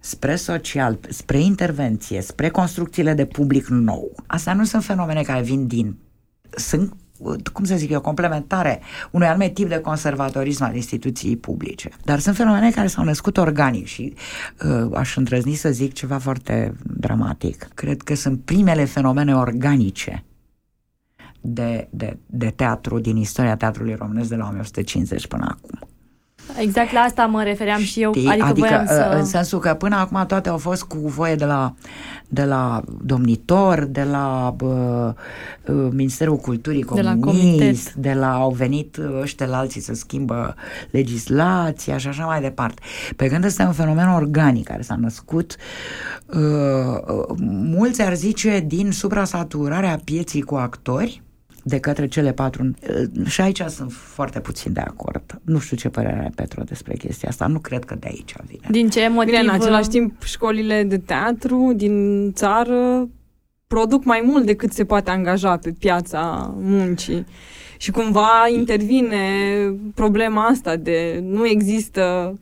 Speaker 3: spre social, spre intervenție, spre construcțiile de public nou. Astea nu sunt fenomene care vin din... Sunt cum să zic eu, complementare unui anume tip de conservatorism al instituției publice. Dar sunt fenomene care s-au născut organic și uh, aș îndrăzni să zic ceva foarte dramatic. Cred că sunt primele fenomene organice de, de, de teatru din istoria teatrului românesc de la 1950 până acum.
Speaker 1: Exact la asta mă refeream și eu.
Speaker 3: Știi?
Speaker 1: Adică,
Speaker 3: adică
Speaker 1: voiam să...
Speaker 3: în sensul că până acum toate au fost cu voie de la, de la domnitor, de la bă, uh, Ministerul Culturii
Speaker 1: De la
Speaker 3: Comunist,
Speaker 1: comitet.
Speaker 3: de la au venit ăștia la alții să schimbă legislația și așa mai departe. Pe când este un fenomen organic care s-a născut, uh, uh, mulți ar zice din suprasaturarea pieții cu actori, de către cele patru. Uh, Și aici sunt foarte puțin de acord. Nu știu ce părere are Petru despre chestia asta. Nu cred că de aici vine.
Speaker 1: Din ce motiv?
Speaker 2: Bine, în același timp, școlile de teatru din țară produc mai mult decât se poate angaja pe piața muncii. Și cumva intervine problema asta de nu există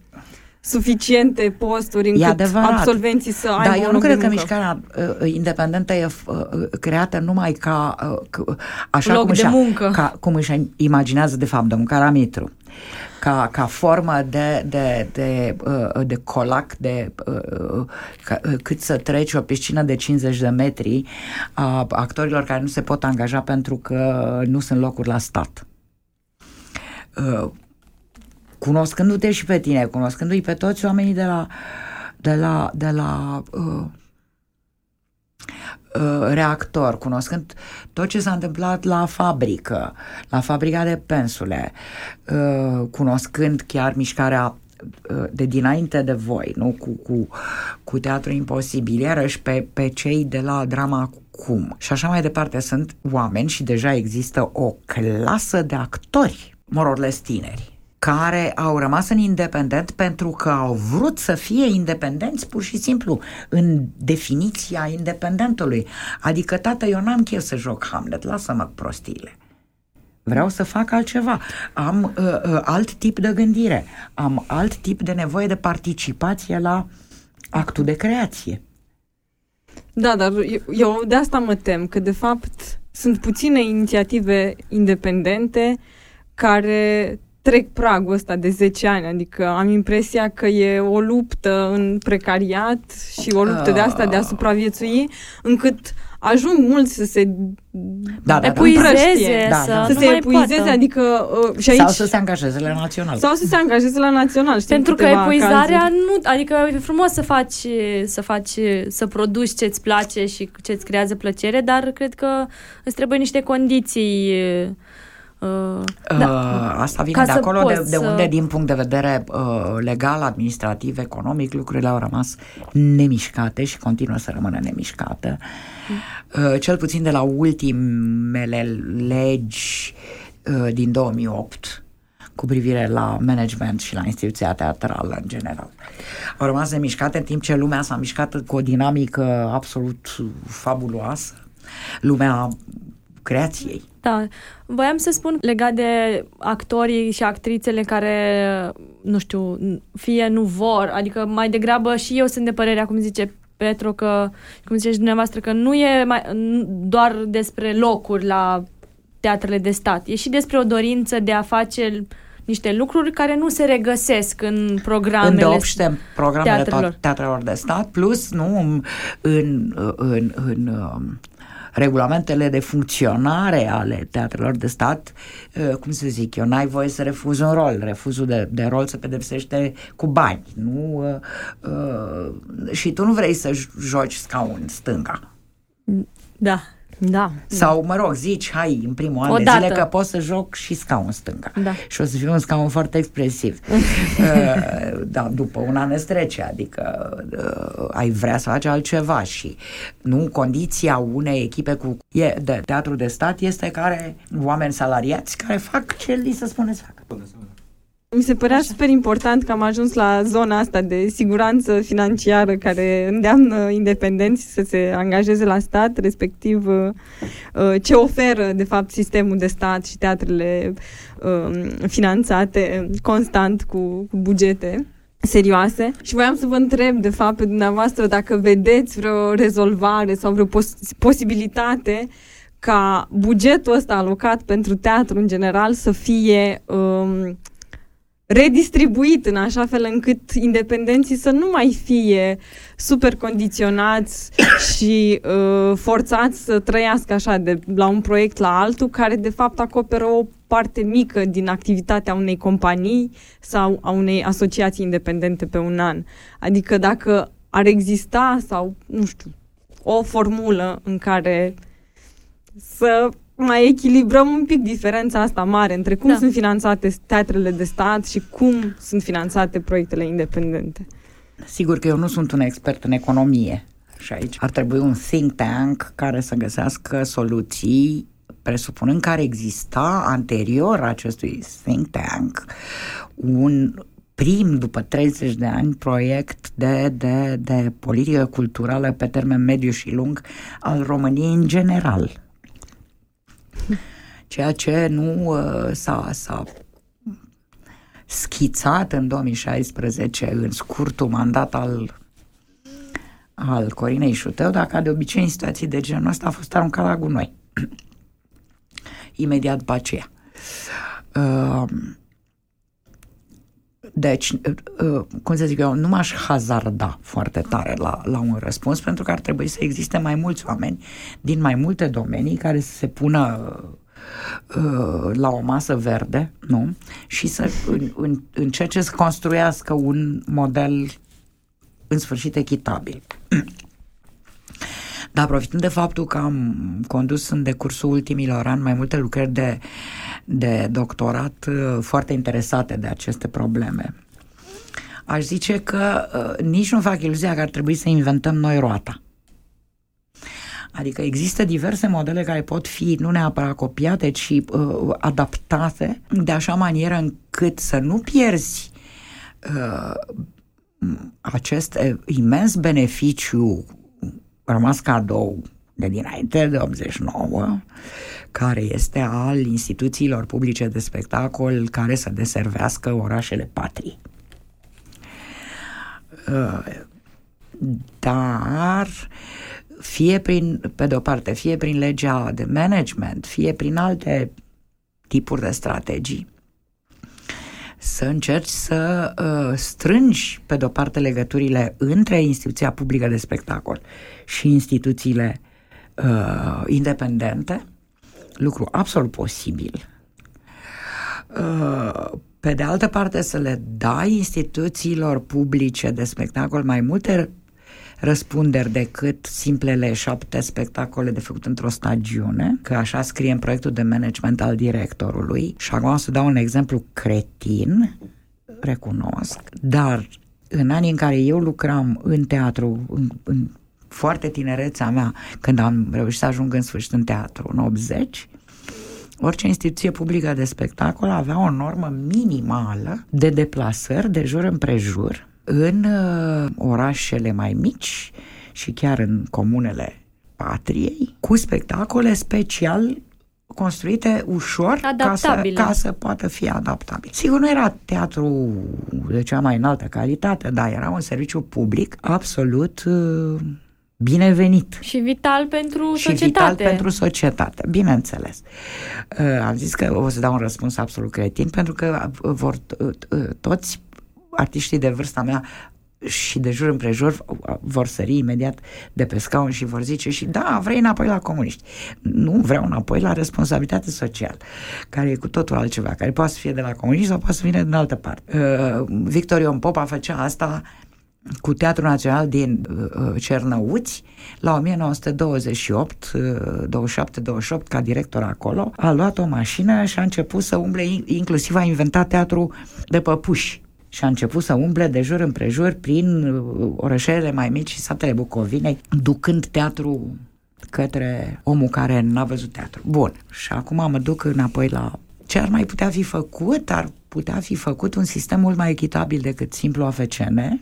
Speaker 2: suficiente posturi încât
Speaker 3: adevărat.
Speaker 2: absolvenții să aibă
Speaker 3: Da,
Speaker 2: un
Speaker 3: eu nu
Speaker 2: loc
Speaker 3: cred
Speaker 2: de
Speaker 3: că
Speaker 2: muncă.
Speaker 3: mișcarea uh, independentă e uh, uh, creată numai ca, uh, c- așa
Speaker 1: Loc
Speaker 3: cum,
Speaker 1: de
Speaker 3: își,
Speaker 1: muncă.
Speaker 3: ca, cum își imaginează de fapt domnul Caramitru. Ca, ca formă de, de, de, uh, de colac, de uh, ca, uh, cât să treci o piscină de 50 de metri a actorilor care nu se pot angaja pentru că nu sunt locuri la stat. Uh, cunoscându-te și pe tine, cunoscându-i pe toți oamenii de la, de la, de la uh, uh, reactor, cunoscând tot ce s-a întâmplat la fabrică, la fabrica de pensule, uh, cunoscând chiar mișcarea uh, de dinainte de voi, nu? Cu, cu, cu teatru imposibil, iarăși pe, pe cei de la drama cum. Și așa mai departe sunt oameni și deja există o clasă de actori, mororles tineri, care au rămas în independent pentru că au vrut să fie independenți pur și simplu în definiția independentului. Adică, tată, eu n-am chef să joc Hamlet, lasă-mă cu prostiile. Vreau să fac altceva. Am uh, uh, alt tip de gândire. Am alt tip de nevoie de participație la actul de creație.
Speaker 2: Da, dar eu, eu de asta mă tem, că de fapt sunt puține inițiative independente care trec pragul ăsta de 10 ani, adică am impresia că e o luptă în precariat și o luptă de asta de a supraviețui, încât ajung mulți să se
Speaker 3: Da, da, da.
Speaker 1: Epuizeze,
Speaker 3: Da,
Speaker 1: să
Speaker 3: da.
Speaker 2: să
Speaker 1: nu
Speaker 2: se
Speaker 1: mai
Speaker 2: epuizeze,
Speaker 1: poată.
Speaker 2: adică uh, și aici
Speaker 3: Sau să se angajeze la național.
Speaker 2: sau să se angajeze la național. Știm
Speaker 1: Pentru că
Speaker 2: câteva
Speaker 1: epuizarea
Speaker 2: cazuri.
Speaker 1: nu, adică e frumos să faci, să faci, să produci ce-ți place și ce-ți creează plăcere, dar cred că îți trebuie niște condiții uh,
Speaker 3: Da. Asta vine
Speaker 1: Ca
Speaker 3: de
Speaker 1: să
Speaker 3: acolo, de,
Speaker 1: poți
Speaker 3: de
Speaker 1: să-
Speaker 3: unde, din punct de vedere uh, legal, administrativ, economic, lucrurile au rămas nemișcate și continuă să rămână nemișcate. Uh, cel puțin de la ultimele legi uh, din 2008 cu privire la management și la instituția teatrală în general. Au rămas nemișcate în timp ce lumea s-a mișcat cu o dinamică absolut fabuloasă. Lumea creației.
Speaker 1: Da, voiam să spun legat de actorii și actrițele care, nu știu, fie nu vor, adică mai degrabă și eu sunt de părere, cum zice Petru, că, cum ziceți dumneavoastră, că nu e mai, n- doar despre locuri la teatrele de stat, e și despre o dorință de a face niște lucruri care nu se regăsesc în programele
Speaker 3: îndeopște programele
Speaker 1: teatrelor.
Speaker 3: teatrelor. teatrelor de stat, plus nu în, în, în, în um, regulamentele de funcționare ale teatrelor de stat, uh, cum să zic eu, n-ai voie să refuzi un rol. Refuzul de, de rol se pedepsește cu bani. Nu? Uh, uh, și tu nu vrei să joci scaun stânga.
Speaker 1: Da, da.
Speaker 3: Sau, mă rog, zici, hai, în primul an de
Speaker 1: Odată.
Speaker 3: zile că pot să joc și scaun stânga.
Speaker 1: Da.
Speaker 3: Și o să fie un scaun foarte expresiv. uh, da, după un an îți trece, adică uh, ai vrea să faci altceva și nu condiția unei echipe cu e, de teatru de stat este care oameni salariați care fac ce li se spune să facă.
Speaker 2: Mi se părea super important că am ajuns la zona asta de siguranță financiară care îndeamnă independenți să se angajeze la stat, respectiv uh, uh, ce oferă, de fapt, sistemul de stat și teatrele um, finanțate constant cu, cu bugete serioase. Și voiam să vă întreb, de fapt, pe dumneavoastră dacă vedeți vreo rezolvare sau vreo pos- posibilitate ca bugetul ăsta alocat pentru teatru în general să fie um, redistribuit în așa fel încât independenții să nu mai fie super condiționați și uh, forțați să trăiască așa de la un proiect la altul care de fapt acoperă o parte mică din activitatea unei companii sau a unei asociații independente pe un an. Adică dacă ar exista sau, nu știu, o formulă în care să mai echilibrăm un pic diferența asta mare între cum da. sunt finanțate teatrele de stat și cum sunt finanțate proiectele independente.
Speaker 3: Sigur că eu nu sunt un expert în economie și aici ar trebui un think tank care să găsească soluții presupunând că ar exista anterior acestui think tank un prim, după 30 de ani, proiect de, de, de politică culturală pe termen mediu și lung al României în general. Ceea ce nu uh, s-a, s-a schițat în 2016 în scurtul mandat al al Corinei Șutău, dar ca de obicei în situații de genul ăsta a fost aruncat la gunoi. Imediat după aceea. Uh, deci, uh, cum să zic eu, nu m-aș hazarda foarte tare la, la un răspuns, pentru că ar trebui să existe mai mulți oameni din mai multe domenii care să se pună uh, la o masă verde, nu? Și să în, în, încerce să construiască un model în sfârșit echitabil. Dar profitând de faptul că am condus în decursul ultimilor ani mai multe lucrări de, de doctorat uh, foarte interesate de aceste probleme, aș zice că uh, nici nu fac iluzia că ar trebui să inventăm noi roata. Adică există diverse modele care pot fi nu neapărat copiate, ci uh, adaptate de așa manieră încât să nu pierzi uh, acest imens beneficiu rămas cadou de dinainte de 89, care este al instituțiilor publice de spectacol care să deservească orașele patrii. Dar fie prin, pe de o parte, fie prin legea de management, fie prin alte tipuri de strategii, să încerci să uh, strângi, pe de-o parte, legăturile între instituția publică de spectacol și instituțiile uh, independente, lucru absolut posibil. Uh, pe de altă parte, să le dai instituțiilor publice de spectacol mai multe răspunderi decât simplele șapte spectacole de făcut într-o stagiune, că așa scrie în proiectul de management al directorului. Și acum o să dau un exemplu cretin, recunosc, dar în anii în care eu lucram în teatru, în, în foarte tinerețea mea, când am reușit să ajung în sfârșit în teatru, în 80, orice instituție publică de spectacol avea o normă minimală de deplasări de jur împrejur în uh, orașele mai mici și chiar în comunele patriei, cu spectacole special construite ușor ca să, ca să poată fi adaptabil. Sigur, nu era teatru de cea mai înaltă calitate, dar era un serviciu public absolut uh, binevenit.
Speaker 1: Și vital pentru
Speaker 3: și
Speaker 1: societate.
Speaker 3: vital pentru societate, bineînțeles. Uh, am zis că o să dau un răspuns absolut cretin, pentru că vor uh, uh toți artiștii de vârsta mea și de jur împrejur vor sări imediat de pe scaun și vor zice și da, vrei înapoi la comuniști. Nu vreau înapoi la responsabilitate socială, care e cu totul altceva, care poate să fie de la comuniști sau poate să vină din altă parte. Uh, Victor Ion Popa făcea asta cu Teatrul Național din uh, Cernăuți la 1928, uh, 27-28 ca director acolo, a luat o mașină și a început să umble, inclusiv a inventat teatru de păpuși și a început să umble de jur împrejur prin uh, orășelele mai mici și satele Bucovinei, ducând teatru către omul care n-a văzut teatru. Bun, și acum mă duc înapoi la ce ar mai putea fi făcut? Ar putea fi făcut un sistem mult mai echitabil decât simplu AFCN,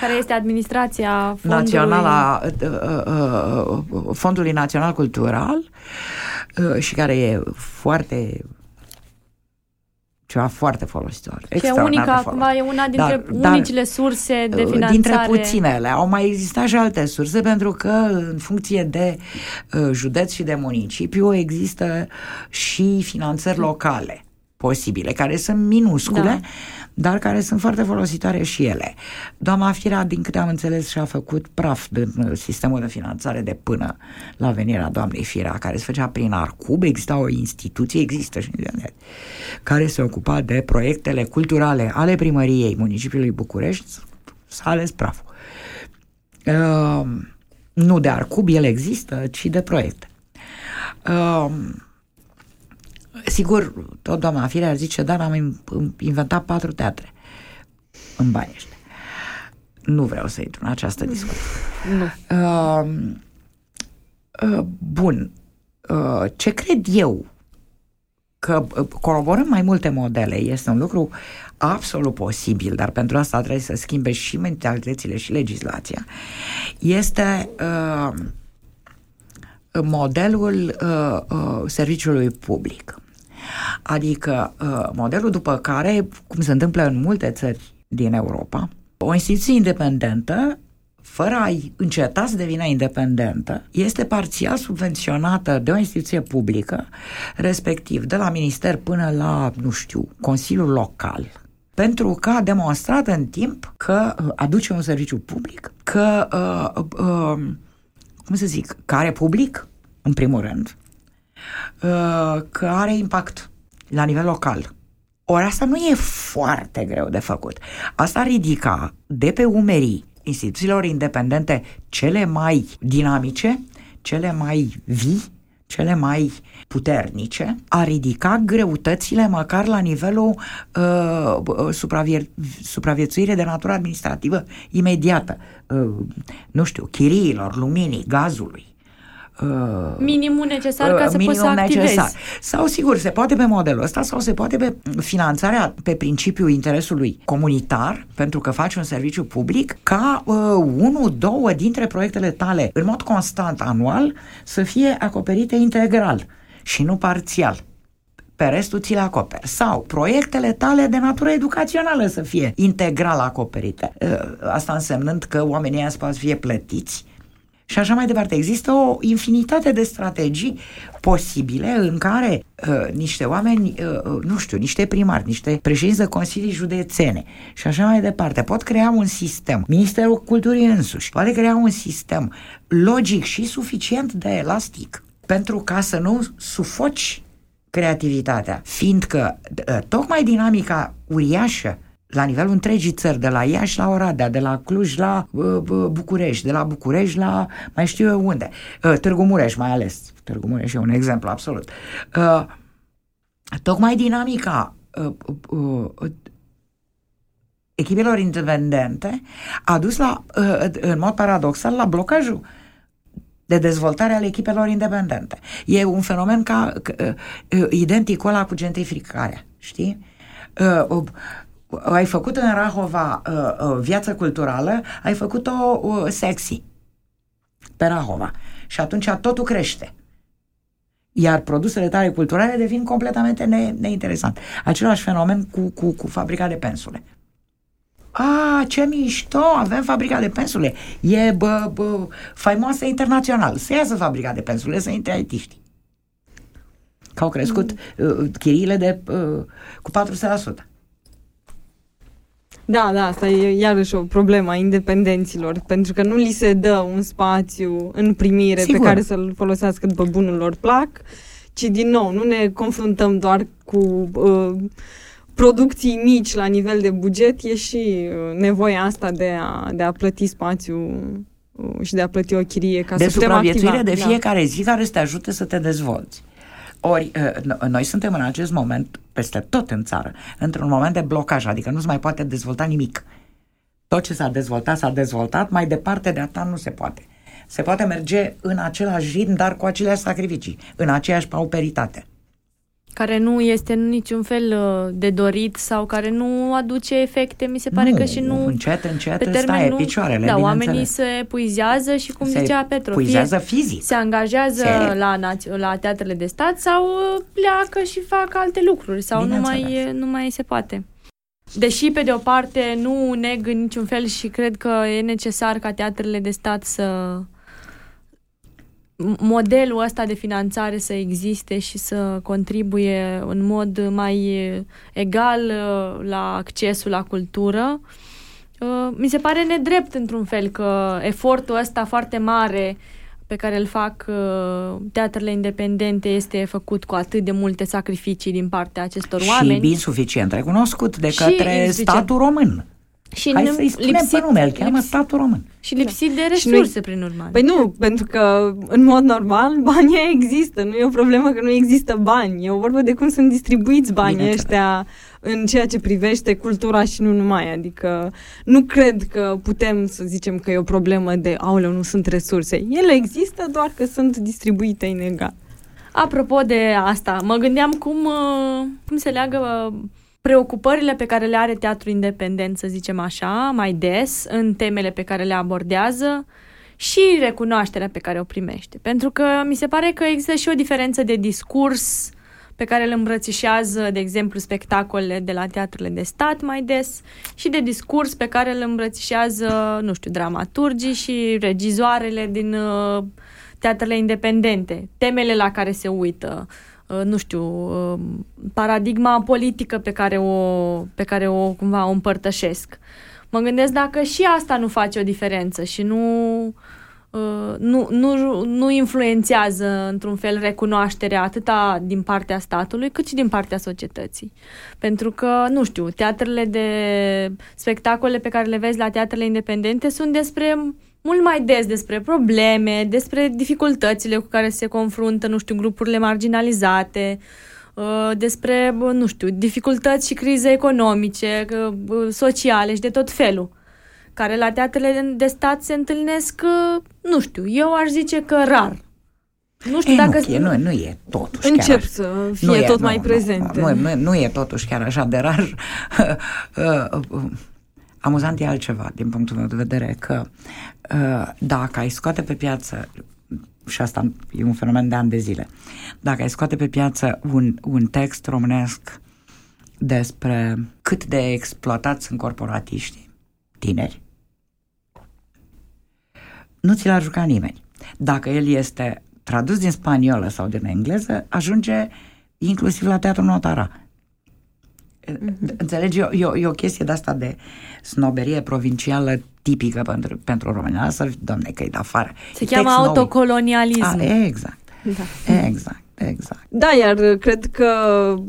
Speaker 1: care este administrația
Speaker 3: fondului... Națională, uh, uh, Fondului Național Cultural și care e foarte ceva foarte folositor.
Speaker 1: Și e unica, acum e una dintre dar, unicile dar, surse de uh, finanțare.
Speaker 3: Dintre puținele. Au mai existat și alte surse, pentru că în funcție de uh, județ și de municipiu există și finanțări locale. posibile, care sunt minuscule, da. Dar care sunt foarte folositoare și ele. Doamna Firea, din câte am înțeles, și-a făcut praf din uh, sistemul de finanțare de până la venirea doamnei Firea, care se făcea prin Arcub, exista o instituție, există și în internet, care se ocupa de proiectele culturale ale primăriei municipiului București, s-a ales praful. Uh, nu de Arcub, el există, ci de proiecte. Uh, sigur, tot doamna Firea zice, dar am inventat patru teatre în banii ăștia. Nu vreau să intru în această discuție. Nu. Uh, uh, bun. Uh, ce cred eu că uh, colaborăm mai multe modele este un lucru absolut posibil, dar pentru asta trebuie să schimbe și mentalitățile și legislația, este uh, modelul uh, uh, serviciului public. Adică uh, modelul după care, cum se întâmplă în multe țări din Europa, o instituție independentă fără a înceta să devină independentă, este parțial subvenționată de o instituție publică, respectiv de la minister până la, nu știu, Consiliul Local, pentru că a demonstrat în timp că uh, aduce un serviciu public, că, uh, uh, cum să zic, că are public, în primul rând, uh, că are impact la nivel local. Ori asta nu e foarte greu de făcut. Asta ridica de pe umerii instituțiilor independente cele mai dinamice, cele mai vii, cele mai puternice, a ridica greutățile măcar la nivelul uh, uh supravie- supraviețuire de natură administrativă imediată. Uh, nu știu, chiriilor, luminii, gazului.
Speaker 1: Uh, minimul necesar ca uh, să poți să activezi. Necesar.
Speaker 3: Sau, sigur, se poate pe modelul ăsta sau se poate pe finanțarea pe principiul interesului comunitar, pentru că faci un serviciu public, ca uh, unul, două dintre proiectele tale, în mod constant, anual, să fie acoperite integral și nu parțial pe restul ți le acoperi. Sau proiectele tale de natură educațională să fie integral acoperite. Uh, asta însemnând că oamenii ăia să fie plătiți și așa mai departe. Există o infinitate de strategii posibile în care uh, niște oameni, uh, uh, nu știu, niște primari, niște președinți de consilii județene și așa mai departe pot crea un sistem. Ministerul Culturii însuși poate crea un sistem logic și suficient de elastic pentru ca să nu sufoci creativitatea, fiindcă uh, tocmai dinamica uriașă la nivelul întregii țări, de la Iași la Oradea, de la Cluj la uh, București, de la București la mai știu eu unde, uh, Târgu Mureș mai ales. Târgu Mureș e un exemplu absolut. Uh, tocmai dinamica uh, uh, echipelor independente a dus la, uh, în mod paradoxal la blocajul de dezvoltare al echipelor independente. E un fenomen ca uh, uh, identic cu ăla cu gentrificarea, știi? Uh, uh, ai făcut în Rahova uh, uh, viață culturală, ai făcut-o uh, sexy pe Rahova. Și atunci totul crește. Iar produsele tale culturale devin completamente ne- neinteresante. Același fenomen cu, cu, cu fabrica de pensule. A, ce mișto, avem fabrica de pensule. E bă, bă, faimoasă internațional. Să iasă fabrica de pensule, să intre aitiști. Că au crescut mm. uh, chiriile de, uh, cu 400%.
Speaker 2: Da, da, asta e iarăși o problemă a independenților, pentru că nu li se dă un spațiu în primire Sigur. pe care să-l folosească după bunul lor plac, ci din nou, nu ne confruntăm doar cu uh, producții mici la nivel de buget, e și uh, nevoia asta de a, de a plăti spațiu uh, și de a plăti o chirie ca
Speaker 3: de
Speaker 2: să putem activa.
Speaker 3: de da. fiecare da. zi care să te ajute să te dezvolți. Ori, uh, noi suntem în acest moment, peste tot în țară, într-un moment de blocaj, adică nu se mai poate dezvolta nimic. Tot ce s-a dezvoltat, s-a dezvoltat, mai departe de atât nu se poate. Se poate merge în același ritm, dar cu aceleași sacrificii, în aceeași pauperitate
Speaker 1: care nu este în niciun fel uh, de dorit sau care nu aduce efecte, mi se pare
Speaker 3: nu,
Speaker 1: că și nu...
Speaker 3: încet, încet pe termen stai nu, picioarele,
Speaker 1: Da, oamenii se puizează și, cum se zicea Petru,
Speaker 3: puizează fizic.
Speaker 1: se angajează la, la teatrele de stat sau uh, pleacă și fac alte lucruri sau nu mai, nu mai se poate. Deși, pe de o parte, nu neg în niciun fel și cred că e necesar ca teatrele de stat să modelul ăsta de finanțare să existe și să contribuie în mod mai egal uh, la accesul la cultură. Uh, mi se pare nedrept într-un fel că efortul ăsta foarte mare pe care îl fac uh, teatrele independente este făcut cu atât de multe sacrificii din partea acestor oameni.
Speaker 3: Și insuficient recunoscut de către statul român. Și Hai să-i spunem lipsit, pe nume, îl cheamă lips, statul român.
Speaker 1: Și lipsit de resurse, prin urmare.
Speaker 2: Păi nu, pentru că, în mod normal, banii există. Nu e o problemă că nu există bani. E o vorbă de cum sunt distribuiți banii Bine ăștia în ceea ce privește cultura și nu numai. Adică nu cred că putem să zicem că e o problemă de, aoleu, nu sunt resurse. Ele există, doar că sunt distribuite inegal.
Speaker 1: Apropo de asta, mă gândeam cum, uh, cum se leagă preocupările pe care le are teatru independent, să zicem așa, mai des, în temele pe care le abordează și recunoașterea pe care o primește. Pentru că mi se pare că există și o diferență de discurs pe care îl îmbrățișează, de exemplu, spectacolele de la teatrele de stat mai des și de discurs pe care îl îmbrățișează, nu știu, dramaturgii și regizoarele din uh, teatrele independente, temele la care se uită, uh, Uh, nu știu, uh, paradigma politică pe care o, pe care o cumva o împărtășesc. Mă gândesc dacă și asta nu face o diferență și nu, uh, nu, nu, nu influențează într-un fel recunoașterea atâta din partea statului cât și din partea societății. Pentru că, nu știu, teatrele de spectacole pe care le vezi la teatrele independente sunt despre mult mai des despre probleme, despre dificultățile cu care se confruntă, nu știu, grupurile marginalizate, uh, despre, nu știu, dificultăți și crize economice, uh, sociale și de tot felul, care la teatrele de stat se întâlnesc, uh, nu știu, eu aș zice că rar.
Speaker 3: Nu știu e, dacă... Nu, nu, nu e totuși
Speaker 2: Încep chiar să fie nu tot e, mai nu, prezente.
Speaker 3: Nu, nu, nu e totuși chiar așa de rar. Amuzant e altceva din punctul meu de vedere că uh, dacă ai scoate pe piață și asta e un fenomen de ani de zile. Dacă ai scoate pe piață un, un text românesc despre cât de exploatați sunt corporatiștii tineri, nu ți l-ar juca nimeni. Dacă el este tradus din spaniolă sau din engleză, ajunge inclusiv la teatrul notara. Mm-hmm. Înțelegi? E, e, e o chestie de asta de snoberie provincială tipică pentru, pentru România. Să, domne, că e de afară.
Speaker 1: Se cheamă autocolonialism. A,
Speaker 3: exact. Da. Exact. Exact.
Speaker 2: Da, iar cred că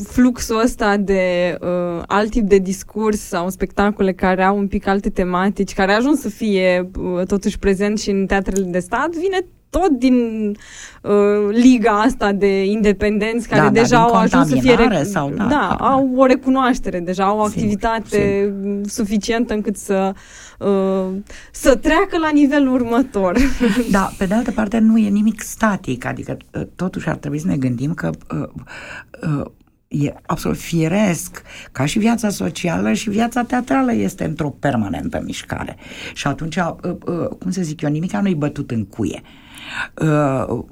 Speaker 2: fluxul ăsta de uh, alt tip de discurs sau spectacole care au un pic alte tematici, care a ajuns să fie uh, totuși prezent și în teatrele de stat, vine tot din uh, liga asta de independenți care
Speaker 3: da,
Speaker 2: da deja
Speaker 3: da,
Speaker 2: au ajuns să fie
Speaker 3: rec- sau, da,
Speaker 2: da, da, au o recunoaștere, deja au o activitate sigur. suficientă încât să uh, să treacă la nivelul următor.
Speaker 3: Da, pe de altă parte nu e nimic static, adică uh, totuși ar trebui să ne gândim că uh, uh, e absolut firesc, ca și viața socială și viața teatrală este într-o permanentă mișcare. Și atunci, uh, uh, cum să zic eu, nimica nu-i bătut în cuie. Uh,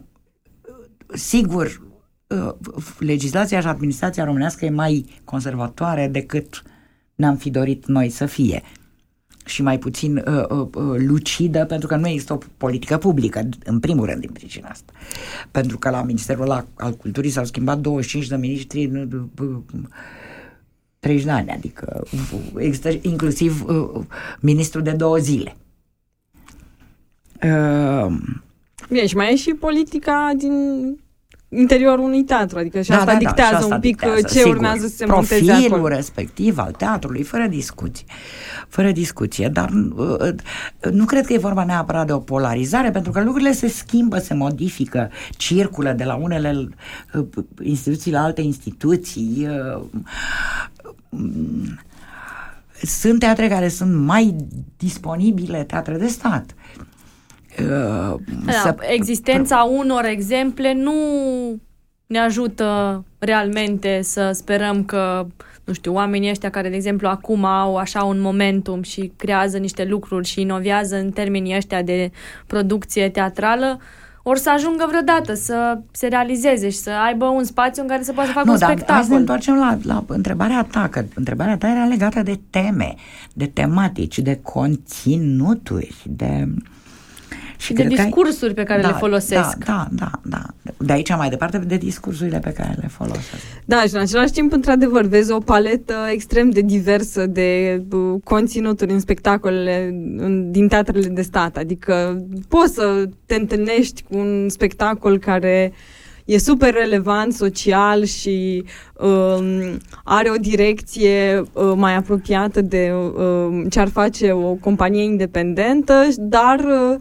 Speaker 3: sigur, uh, legislația și administrația românească e mai conservatoare decât ne-am fi dorit noi să fie și mai puțin uh, uh, uh, lucidă, pentru că nu există o politică publică, în primul rând, din pricina asta. Pentru că la Ministerul al Culturii s-au schimbat 25 de ministri în uh, 30 de ani, adică există inclusiv uh, ministrul de două zile.
Speaker 2: Uh, Bine, și mai e și politica din interiorul unui teatru, adică și da, asta da, dictează da, și asta un pic dictează, ce sigur, urmează să se
Speaker 3: monteze Profilul acolo. respectiv al teatrului, fără discuție. Fără discuție, dar uh, uh, nu cred că e vorba neapărat de o polarizare, pentru că lucrurile se schimbă, se modifică, circulă de la unele uh, instituții la alte instituții. Mm, sunt teatre care sunt mai disponibile, teatre de stat
Speaker 1: Uh, da, să... Existența unor exemple nu ne ajută realmente să sperăm că, nu știu, oamenii ăștia care, de exemplu, acum au așa un momentum și creează niște lucruri și inovează în termenii ăștia de producție teatrală, ori să ajungă vreodată să se realizeze și să aibă un spațiu în care să poată să facă nu, un dar spectacol. Hai să
Speaker 3: ne întoarcem la, la întrebarea ta, că întrebarea ta era legată de teme, de tematici, de conținuturi, de
Speaker 1: Și de discursuri ai... pe care
Speaker 3: da,
Speaker 1: le folosesc.
Speaker 3: Da, da, da, da. De aici mai departe, de discursurile pe care le folosesc.
Speaker 2: Da, și în același timp, într-adevăr, vezi o paletă extrem de diversă de uh, conținuturi în spectacolele în, din teatrele de stat. Adică poți să te întâlnești cu un spectacol care e super relevant social și um, are o direcție uh, mai apropiată de uh, ce ar face o companie independentă, dar uh,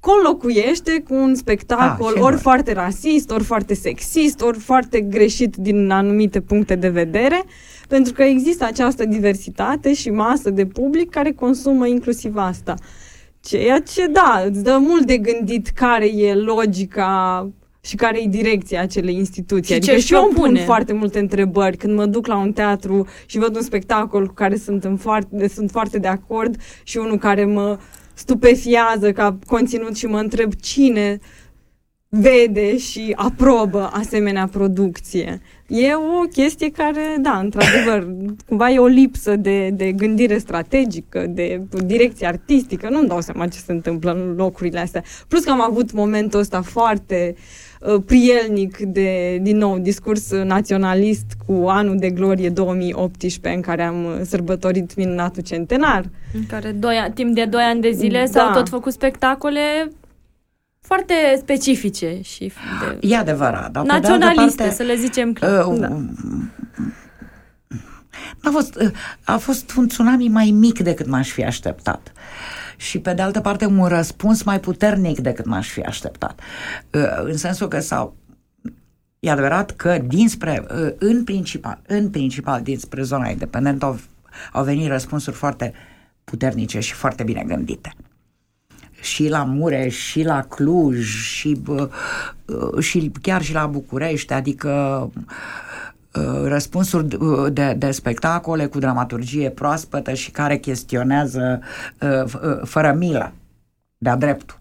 Speaker 2: conlocuiește cu un spectacol ah, ori foarte rasist, ori foarte sexist, ori foarte greșit din anumite puncte de vedere, pentru că există această diversitate și masă de public care consumă inclusiv asta. Ceea ce, da, îți dă mult de gândit care e logica și care e direcția acelei instituții. Și adică și eu îmi pun foarte multe întrebări când mă duc la un teatru și văd un spectacol cu care sunt, în foarte, sunt foarte de acord și unul care mă stupefiază ca conținut și mă întreb cine vede și aprobă asemenea producție. E o chestie care, da, într-adevăr, cumva e o lipsă de, de gândire strategică, de direcție artistică. Nu-mi dau seama ce se întâmplă în locurile astea. Plus că am avut momentul ăsta foarte uh, prielnic de, din nou, discurs naționalist cu anul de glorie 2018 în care am uh, sărbătorit minunatul centenar.
Speaker 1: În care doi, timp de 2 ani de zile da. s-au tot făcut spectacole foarte specifice și
Speaker 3: de e adevărat, dar
Speaker 1: naționaliste, parte, să le zicem clar. Uh, da.
Speaker 3: A fost, uh, a fost un tsunami mai mic decât m-aș fi așteptat. Și pe de altă parte un răspuns mai puternic decât m-aș fi așteptat. Uh, în sensul că s-au E adevărat că dinspre, uh, în principal, în principal dinspre zona independentă au, au venit răspunsuri foarte puternice și foarte bine gândite și la Mureș, și la Cluj, și, și chiar și la București, adică uh, răspunsuri de, de spectacole cu dramaturgie proaspătă și care chestionează uh, uh, fără milă, de-a dreptul,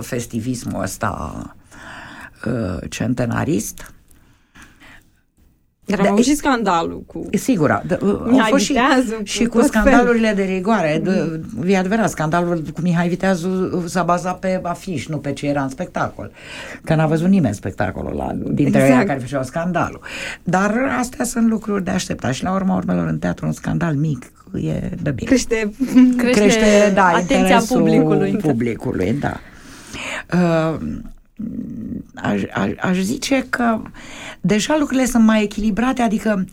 Speaker 3: festivismul ăsta centenarist.
Speaker 2: Dar am avut și scandalul cu...
Speaker 3: Sigur, de, Mihai fost Viteazu, și, cu, și cu scandalurile fel. de rigoare. De, e adevărat, scandalul cu Mihai Viteazu s-a bazat pe afiș, nu pe ce era în spectacol. Că n-a văzut nimeni spectacolul ăla dintre exact. ei care făceau scandalul. Dar astea sunt lucruri de așteptat și la urma urmelor în teatru un scandal mic e de bine.
Speaker 2: Crește,
Speaker 1: crește, crește da, atenția publicului.
Speaker 3: publicului, da. Uh, aș, aș, aș zice că deja lucrurile sunt mai echilibrate, adică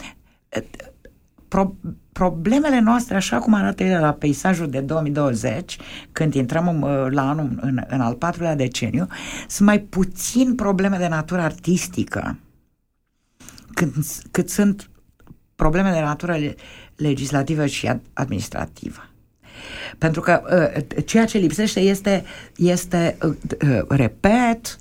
Speaker 3: pro, problemele noastre, așa cum arată ele la peisajul de 2020, când intrăm în, la anul, în, în al patrulea deceniu, sunt mai puțin probleme de natură artistică cât, cât sunt probleme de natură legislativă și administrativă. Pentru că uh, ceea ce lipsește este, este uh, uh, repet,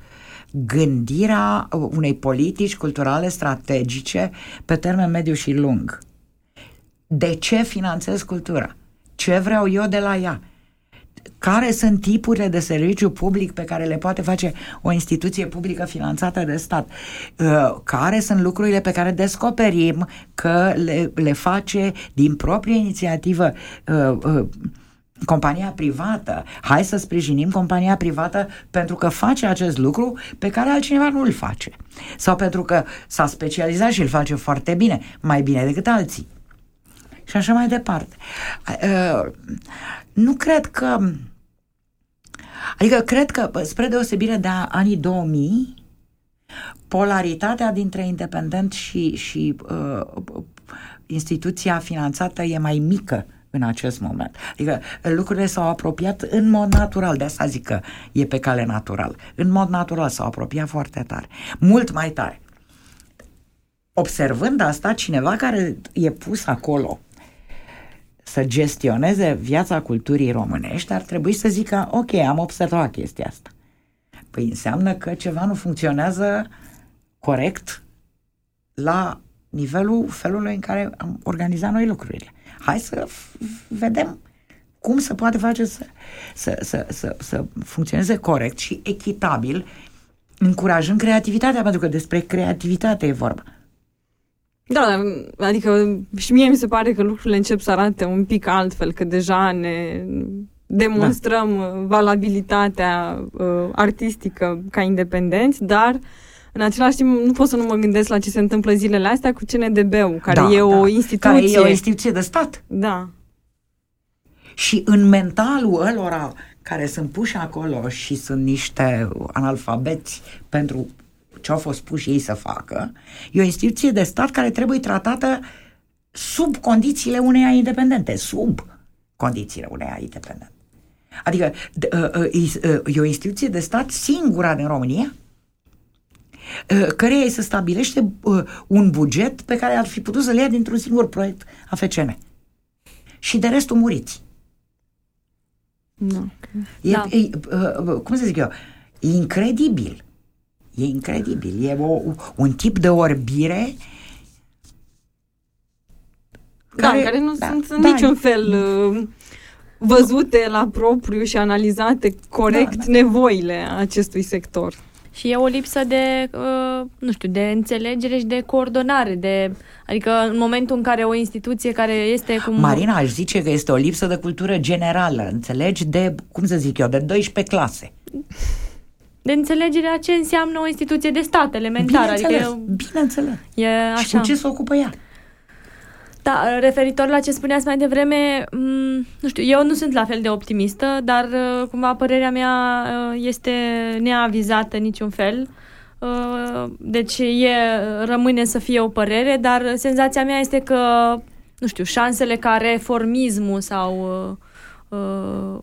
Speaker 3: gândirea unei politici culturale strategice pe termen mediu și lung. De ce finanțez cultura? Ce vreau eu de la ea? Care sunt tipurile de serviciu public pe care le poate face o instituție publică finanțată de stat? Care sunt lucrurile pe care descoperim că le, le face din proprie inițiativă compania privată. Hai să sprijinim compania privată pentru că face acest lucru pe care altcineva nu îl face. Sau pentru că s-a specializat și îl face foarte bine, mai bine decât alții. Și așa mai departe. Uh, nu cred că. Adică cred că, spre deosebire de anii 2000, polaritatea dintre independent și, și uh, instituția finanțată e mai mică în acest moment. Adică lucrurile s-au apropiat în mod natural, de asta zic că e pe cale natural. În mod natural s-au apropiat foarte tare, mult mai tare. Observând asta, cineva care e pus acolo să gestioneze viața culturii românești, ar trebui să zică, ok, am observat chestia asta. Păi înseamnă că ceva nu funcționează corect la nivelul felului în care am organizat noi lucrurile hai să vedem cum se poate face să, să, să, să, să funcționeze corect și echitabil, încurajând creativitatea, pentru că despre creativitate e vorba.
Speaker 2: Da, adică și mie mi se pare că lucrurile încep să arate un pic altfel, că deja ne demonstrăm da. valabilitatea uh, artistică ca independenți, dar în același timp nu pot să nu mă gândesc la ce se întâmplă zilele astea cu CNDB-ul, care da, e o da. instituție. Care
Speaker 3: e o instituție de stat.
Speaker 2: Da.
Speaker 3: Și în mentalul ălora care sunt puși acolo și sunt niște analfabeți pentru ce au fost puși ei să facă, e o instituție de stat care trebuie tratată sub condițiile unei independente, sub condițiile unei independente. Adică e o instituție de stat singura din România care îi se stabilește un buget pe care ar fi putut să-l ia dintr-un singur proiect AFCN. Și de restul muriți.
Speaker 2: Nu.
Speaker 3: E, da. e, cum să zic eu, e incredibil. E incredibil. E o, un tip de orbire
Speaker 2: da, care, care nu da, sunt în da, niciun fel uh, văzute la propriu și analizate corect da, da. nevoile acestui sector.
Speaker 1: Și e o lipsă de, uh, nu știu, de înțelegere și de coordonare, de, adică în momentul în care o instituție care este cum...
Speaker 3: Marina aș zice că este o lipsă de cultură generală, înțelegi, de, cum să zic eu, de 12 clase.
Speaker 1: De înțelegerea ce înseamnă o instituție de stat elementară.
Speaker 3: Bineînțeles, adică bineînțeles. E așa. Și cu ce se ocupă ea?
Speaker 1: Da, referitor la ce spuneați mai devreme, m- mm, nu știu, eu nu sunt la fel de optimistă, dar uh, cumva părerea mea uh, este neavizată niciun fel. Uh, deci e, rămâne să fie o părere, dar senzația mea este că, nu știu, șansele ca reformismul sau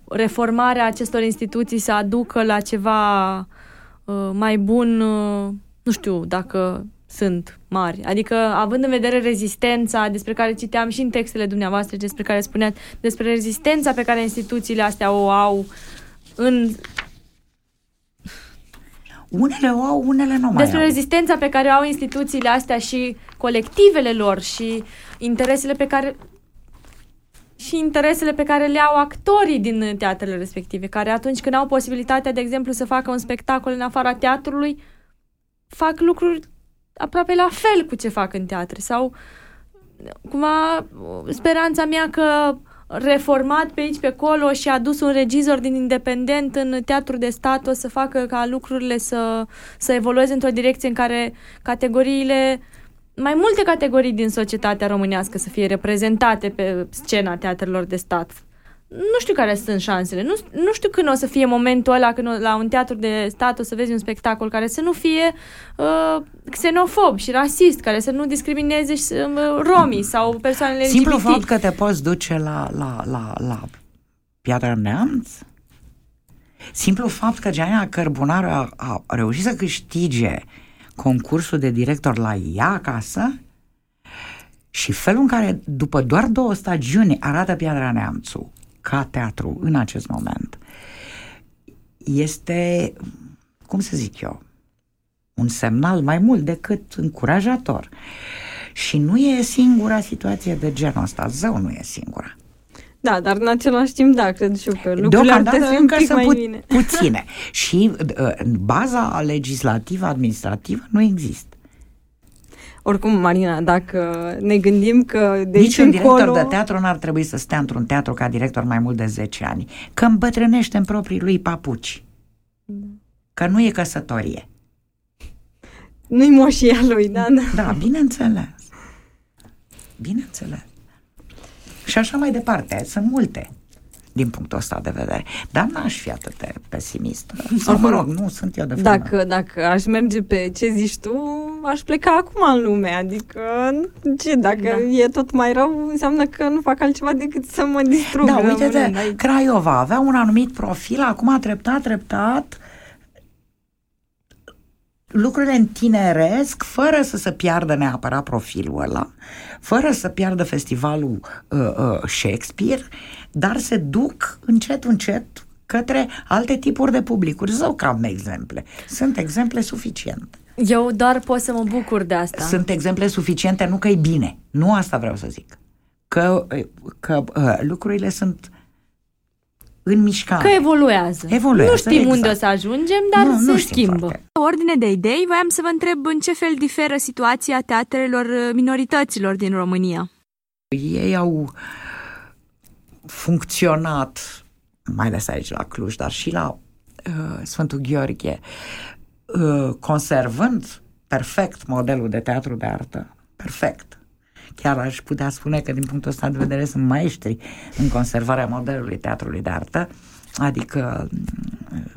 Speaker 1: reformarea acestor instituții să aducă la ceva mai bun, nu știu dacă sunt mari. Adică, având în vedere rezistența despre care citeam și în textele dumneavoastră, despre care spuneați, despre rezistența pe care instituțiile astea o au în
Speaker 3: unele o au, unele nu mai
Speaker 1: Despre
Speaker 3: au.
Speaker 1: rezistența pe care o au instituțiile astea și colectivele lor și interesele pe care și interesele pe care le au actorii din teatrele respective, care atunci când au posibilitatea, de exemplu, să facă un spectacol în afara teatrului, fac lucruri aproape la fel cu ce fac în teatre sau cumva speranța mea că reformat pe aici, pe acolo și a adus un regizor din independent în teatru de stat o să facă ca lucrurile să, să evolueze într-o direcție în care categoriile mai multe categorii din societatea românească să fie reprezentate pe scena teatrelor de stat nu știu care sunt șansele. Nu, nu știu când o să fie momentul ăla când o, la un teatru de stat o să vezi un spectacol care să nu fie uh, xenofob și rasist, care să nu discrimineze și, uh, romii sau persoanele
Speaker 3: Simplu
Speaker 1: LGBT.
Speaker 3: fapt că te poți duce la, la, la, la Piatra Neamț Simplu fapt că Gianina Cărbunar a, a reușit să câștige concursul de director la ea acasă și felul în care, după doar două stagiuni, arată Piatra Neamțu, ca teatru în acest moment este, cum să zic eu, un semnal mai mult decât încurajator. Și nu e singura situație de genul ăsta, zău nu e singura.
Speaker 2: Da, dar în același timp, da, cred și eu că lucrurile ar trebui încă să mai pu- bine.
Speaker 3: puține. și uh, baza legislativă, administrativă nu există.
Speaker 2: Oricum, Marina, dacă ne gândim că de
Speaker 3: Niciun
Speaker 2: aici
Speaker 3: director
Speaker 2: încolo...
Speaker 3: de teatru n-ar trebui să stea într-un teatru ca director mai mult de 10 ani, că îmbătrânește în proprii lui papuci. Da. Că nu e căsătorie.
Speaker 2: Nu-i moșia lui, da, da.
Speaker 3: Da, bineînțeles. Bineînțeles. Și așa mai departe, sunt multe din punctul ăsta de vedere. Dar n-aș fi atât de pesimist. Sau, mă rog, nu sunt eu de fapt.
Speaker 2: Dacă, dacă aș merge pe ce zici tu, aș pleca acum în lume. Adică, ce, dacă da. e tot mai rău, înseamnă că nu fac altceva decât să mă distrug.
Speaker 3: Da, uite-te, Craiova avea un anumit profil, acum treptat, treptat, lucrurile întineresc fără să se piardă neapărat profilul ăla, fără să piardă festivalul uh, uh, Shakespeare, dar se duc încet, încet către alte tipuri de publicuri. Zău că am exemple. Sunt exemple suficiente.
Speaker 1: Eu doar pot să mă bucur de asta.
Speaker 3: Sunt exemple suficiente, nu că e bine. Nu asta vreau să zic. Că, că uh, lucrurile sunt în mișcare.
Speaker 1: Că evoluează.
Speaker 3: evoluează
Speaker 1: nu știm exact. unde o să ajungem, dar nu, se nu schimbă.
Speaker 4: Foarte. Ordine de idei, voiam să vă întreb în ce fel diferă situația teatrelor uh, minorităților din România.
Speaker 3: Ei au funcționat mai ales aici la Cluj, dar și la uh, Sfântul Gheorghe, uh, conservând perfect modelul de teatru de artă, perfect. Chiar aș putea spune că din punctul ăsta de vedere sunt maestri în conservarea modelului teatrului de artă, adică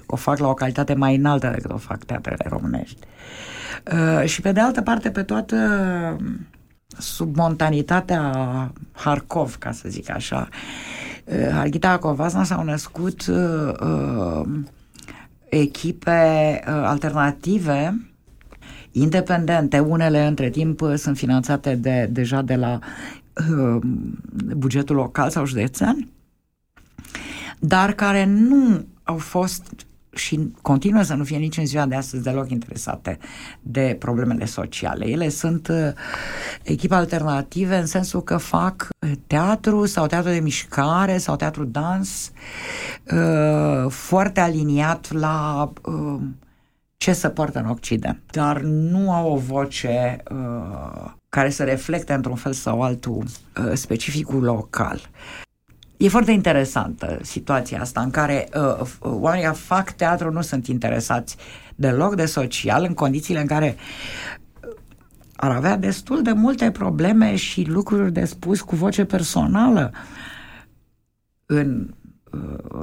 Speaker 3: o fac la o calitate mai înaltă decât o fac teatrele românești. Uh, și pe de altă parte, pe toată submontanitatea Harkov, ca să zic așa, uh, Harghita Covasna s-au născut uh, uh, echipe uh, alternative independente, unele între timp uh, sunt finanțate de, deja de la uh, bugetul local sau județean, dar care nu au fost și continuă să nu fie nici în ziua de astăzi deloc interesate de problemele sociale. Ele sunt uh, echipe alternative în sensul că fac uh, teatru sau teatru de mișcare sau teatru dans uh, foarte aliniat la uh, ce se poartă în Occident, dar nu au o voce uh, care să reflecte într-un fel sau altul uh, specificul local. E foarte interesantă situația asta în care uh, uh, oamenii fac teatru, nu sunt interesați deloc de social, în condițiile în care uh, ar avea destul de multe probleme și lucruri de spus cu voce personală în uh,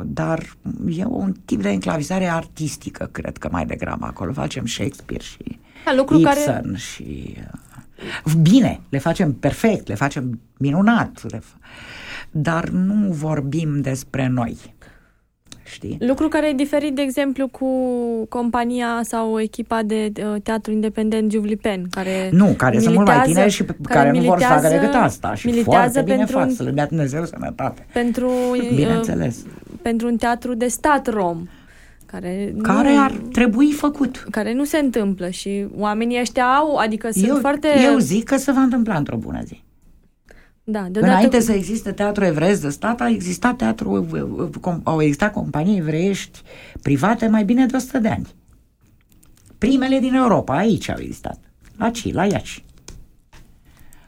Speaker 3: dar e un tip de enclavizare artistică, cred că mai degrabă acolo. Facem Shakespeare și
Speaker 1: da, lucru
Speaker 3: Ibsen
Speaker 1: care...
Speaker 3: și... Bine, le facem perfect, le facem minunat, le fa- dar nu vorbim despre noi. Știi?
Speaker 1: Lucru care e diferit, de exemplu, cu compania sau echipa de teatru independent Juvlipen, care
Speaker 3: Nu, care sunt mult mai tineri și care, care nu vor să facă decât asta. Și foarte bine
Speaker 1: pentru
Speaker 3: fac,
Speaker 1: un-
Speaker 3: să le dea Dumnezeu sănătate.
Speaker 1: Pentru,
Speaker 3: Bineînțeles.
Speaker 1: uh, pentru un teatru de stat rom, care,
Speaker 3: Care
Speaker 1: nu,
Speaker 3: ar trebui făcut.
Speaker 1: care nu se întâmplă și oamenii ăștia au, adică sunt
Speaker 3: Eu,
Speaker 1: foarte...
Speaker 3: eu zic că se va întâmpla într-o bună zi.
Speaker 1: Da, deodată...
Speaker 3: Înainte să existe teatru evresc de stat, a existat teatru, com- au existat companii evreiești private mai bine de 100 de ani. Primele din Europa, aici au existat. La Ci, la Iași.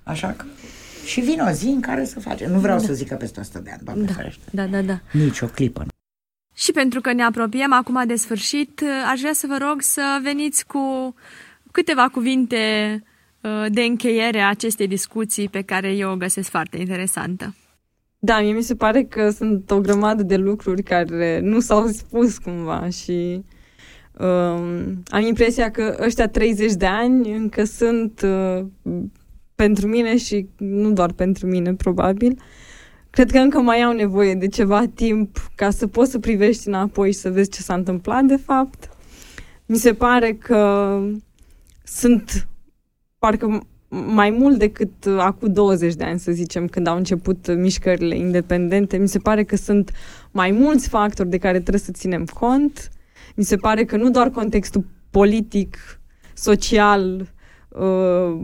Speaker 3: Așa că și vine o zi în care să facem. Nu vreau să zic că peste 100 de ani, doamne
Speaker 1: Da,
Speaker 3: ferește.
Speaker 1: da, da, da.
Speaker 3: Nici o clipă.
Speaker 4: Și pentru că ne apropiem acum de sfârșit, aș vrea să vă rog să veniți cu câteva cuvinte uh, de încheiere a acestei discuții pe care eu o găsesc foarte interesantă.
Speaker 2: Da, mie mi se pare că sunt o grămadă de lucruri care nu s-au spus cumva și um, am impresia că ăștia 30 de ani încă sunt uh, pentru mine și nu doar pentru mine, probabil. Cred că încă mai au nevoie de ceva timp ca să poți să privești înapoi și să vezi ce s-a întâmplat de fapt. Mi se pare că sunt parcă mai mult decât uh, acum 20 de ani, să zicem, când au început uh, mișcările independente. Mi se pare că sunt mai mulți factori de care trebuie să ținem cont. Mi se pare că nu doar contextul politic, social, uh,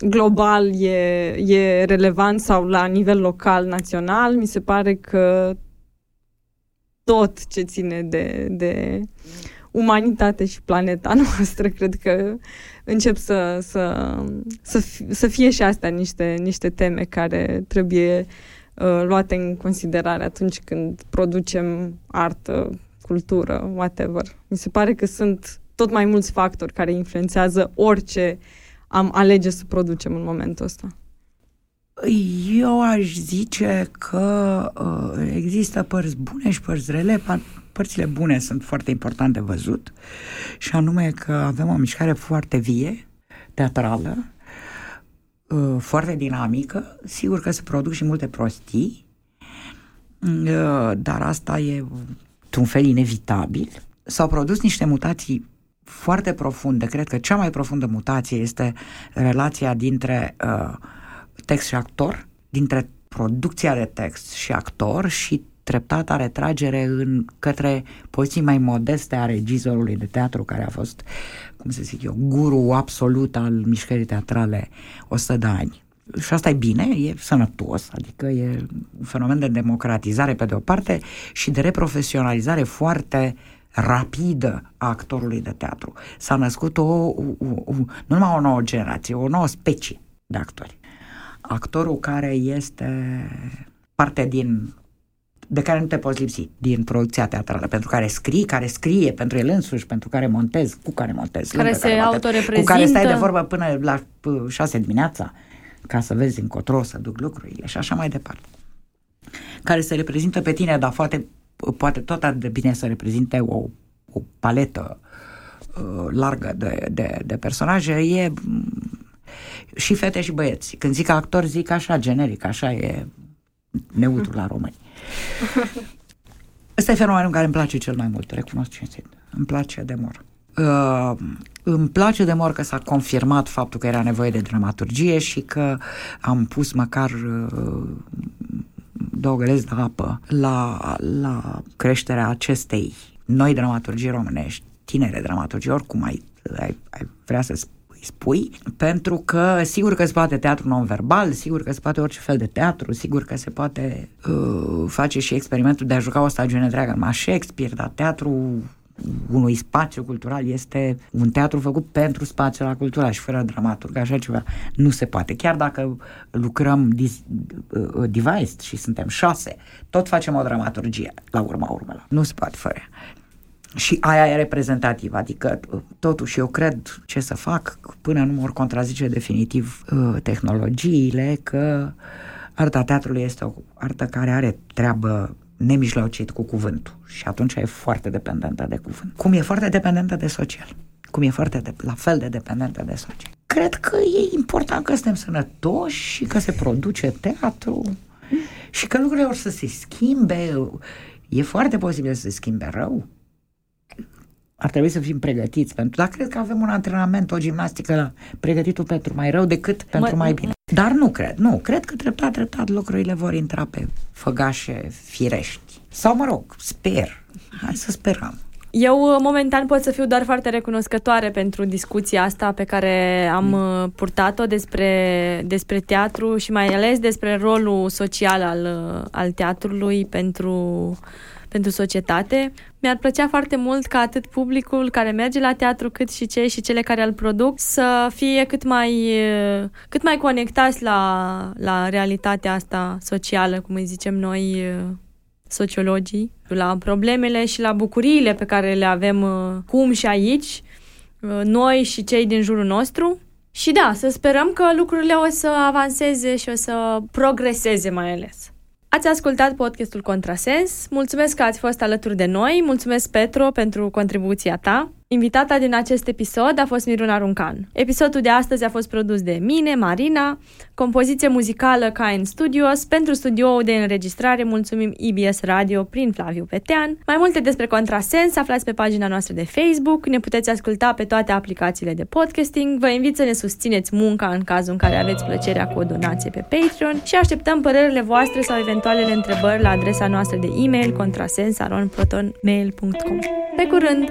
Speaker 2: global e, e relevant sau la nivel local, național. Mi se pare că tot ce ține de, de umanitate și planeta noastră, cred că încep să, să, să, fi, să fie și astea niște, niște teme care trebuie uh, luate în considerare atunci când producem artă, cultură, whatever. Mi se pare că sunt tot mai mulți factori care influențează orice am alege să producem în momentul ăsta.
Speaker 3: Eu aș zice că uh, există părți bune și părți rele. Par- părțile bune sunt foarte importante de văzut și anume că avem o mișcare foarte vie, teatrală, uh, foarte dinamică. Sigur că se produc și multe prostii, uh, dar asta e un fel inevitabil. S-au produs niște mutații foarte profunde. Cred că cea mai profundă mutație este relația dintre uh, text și actor, dintre producția de text și actor și treptata retragere în către poziții mai modeste a regizorului de teatru care a fost, cum să zic eu, guru absolut al mișcării teatrale 100 de ani. Și asta e bine, e sănătos, adică e un fenomen de democratizare pe de o parte și de reprofesionalizare foarte rapidă a actorului de teatru. S-a născut o, o, o, nu numai o nouă generație, o nouă specie de actori. Actorul care este parte din de care nu te poți lipsi din producția teatrală, pentru care scrii, care scrie pentru el însuși, pentru care montezi, cu care montezi,
Speaker 1: care se
Speaker 3: care
Speaker 1: autoreprezintă.
Speaker 3: Cu care stai de vorbă până la șase dimineața, ca să vezi încotro să duc lucrurile și așa mai departe. Care se reprezintă pe tine, dar poate, poate tot atât de bine să reprezinte o, o paletă uh, largă de, de, de personaje, e și fete și băieți. Când zic actor, zic așa, generic, așa e neutru la români. Ăsta e fenomenul care îmi place cel mai mult, recunosc cinstit. Îmi place de mor. Uh, îmi place de mor că s-a confirmat faptul că era nevoie de dramaturgie și că am pus măcar uh, două gălezi de apă la, la creșterea acestei noi dramaturgii românești, tinere dramaturgii, oricum ai, ai, ai vrea să îi spui, pentru că sigur că se poate teatru non-verbal, sigur că se poate orice fel de teatru, sigur că se poate uh, face și experimentul de a juca o stagiune întreagă numai Shakespeare, dar teatru unui spațiu cultural este un teatru făcut pentru spațiul cultural și fără dramaturg, așa ceva nu se poate. Chiar dacă lucrăm dis, uh, device și suntem șase, tot facem o dramaturgie la urma urmelor. Nu se poate fără și aia e reprezentativă, adică totuși eu cred ce să fac până nu mor contrazice definitiv uh, tehnologiile că arta teatrului este o artă care are treabă nemijlocit cu cuvântul și atunci e foarte dependentă de cuvânt. Cum e foarte dependentă de social. Cum e foarte de, la fel de dependentă de social. Cred că e important că suntem sănătoși și că se produce teatru și că lucrurile or să se schimbe. E foarte posibil să se schimbe rău ar trebui să fim pregătiți pentru, dar cred că avem un antrenament, o gimnastică pregătitul pentru mai rău decât pentru mai bine. Dar nu cred, nu, cred că treptat, treptat lucrurile vor intra pe făgașe firești. Sau mă rog, sper, hai să sperăm.
Speaker 1: Eu, momentan, pot să fiu doar foarte recunoscătoare pentru discuția asta pe care am mm. Uh, purtat-o despre, despre teatru și mai ales despre rolul social al, uh, al teatrului pentru pentru societate. Mi-ar plăcea foarte mult ca atât publicul care merge la teatru, cât și cei și cele care îl produc să fie cât mai, cât mai conectați la, la realitatea asta socială, cum îi zicem noi, sociologii, la problemele și la bucuriile pe care le avem cum și aici, noi și cei din jurul nostru. Și da, să sperăm că lucrurile o să avanseze și o să progreseze mai ales. Ați ascultat podcastul Contrasens. Mulțumesc că ați fost alături de noi. Mulțumesc, Petro, pentru contribuția ta. Invitata din acest episod a fost Miruna Runcan. Episodul de astăzi a fost produs de mine, Marina, compoziție muzicală Kain Studios. Pentru studioul de înregistrare mulțumim IBS Radio prin Flaviu Petean. Mai multe despre Contrasens aflați pe pagina noastră de Facebook. Ne puteți asculta pe toate aplicațiile de podcasting. Vă invit să ne susțineți munca în cazul în care aveți plăcerea cu o donație pe Patreon și așteptăm părerile voastre sau eventualele întrebări la adresa noastră de e-mail contrasensaronprotonmail.com. Pe curând!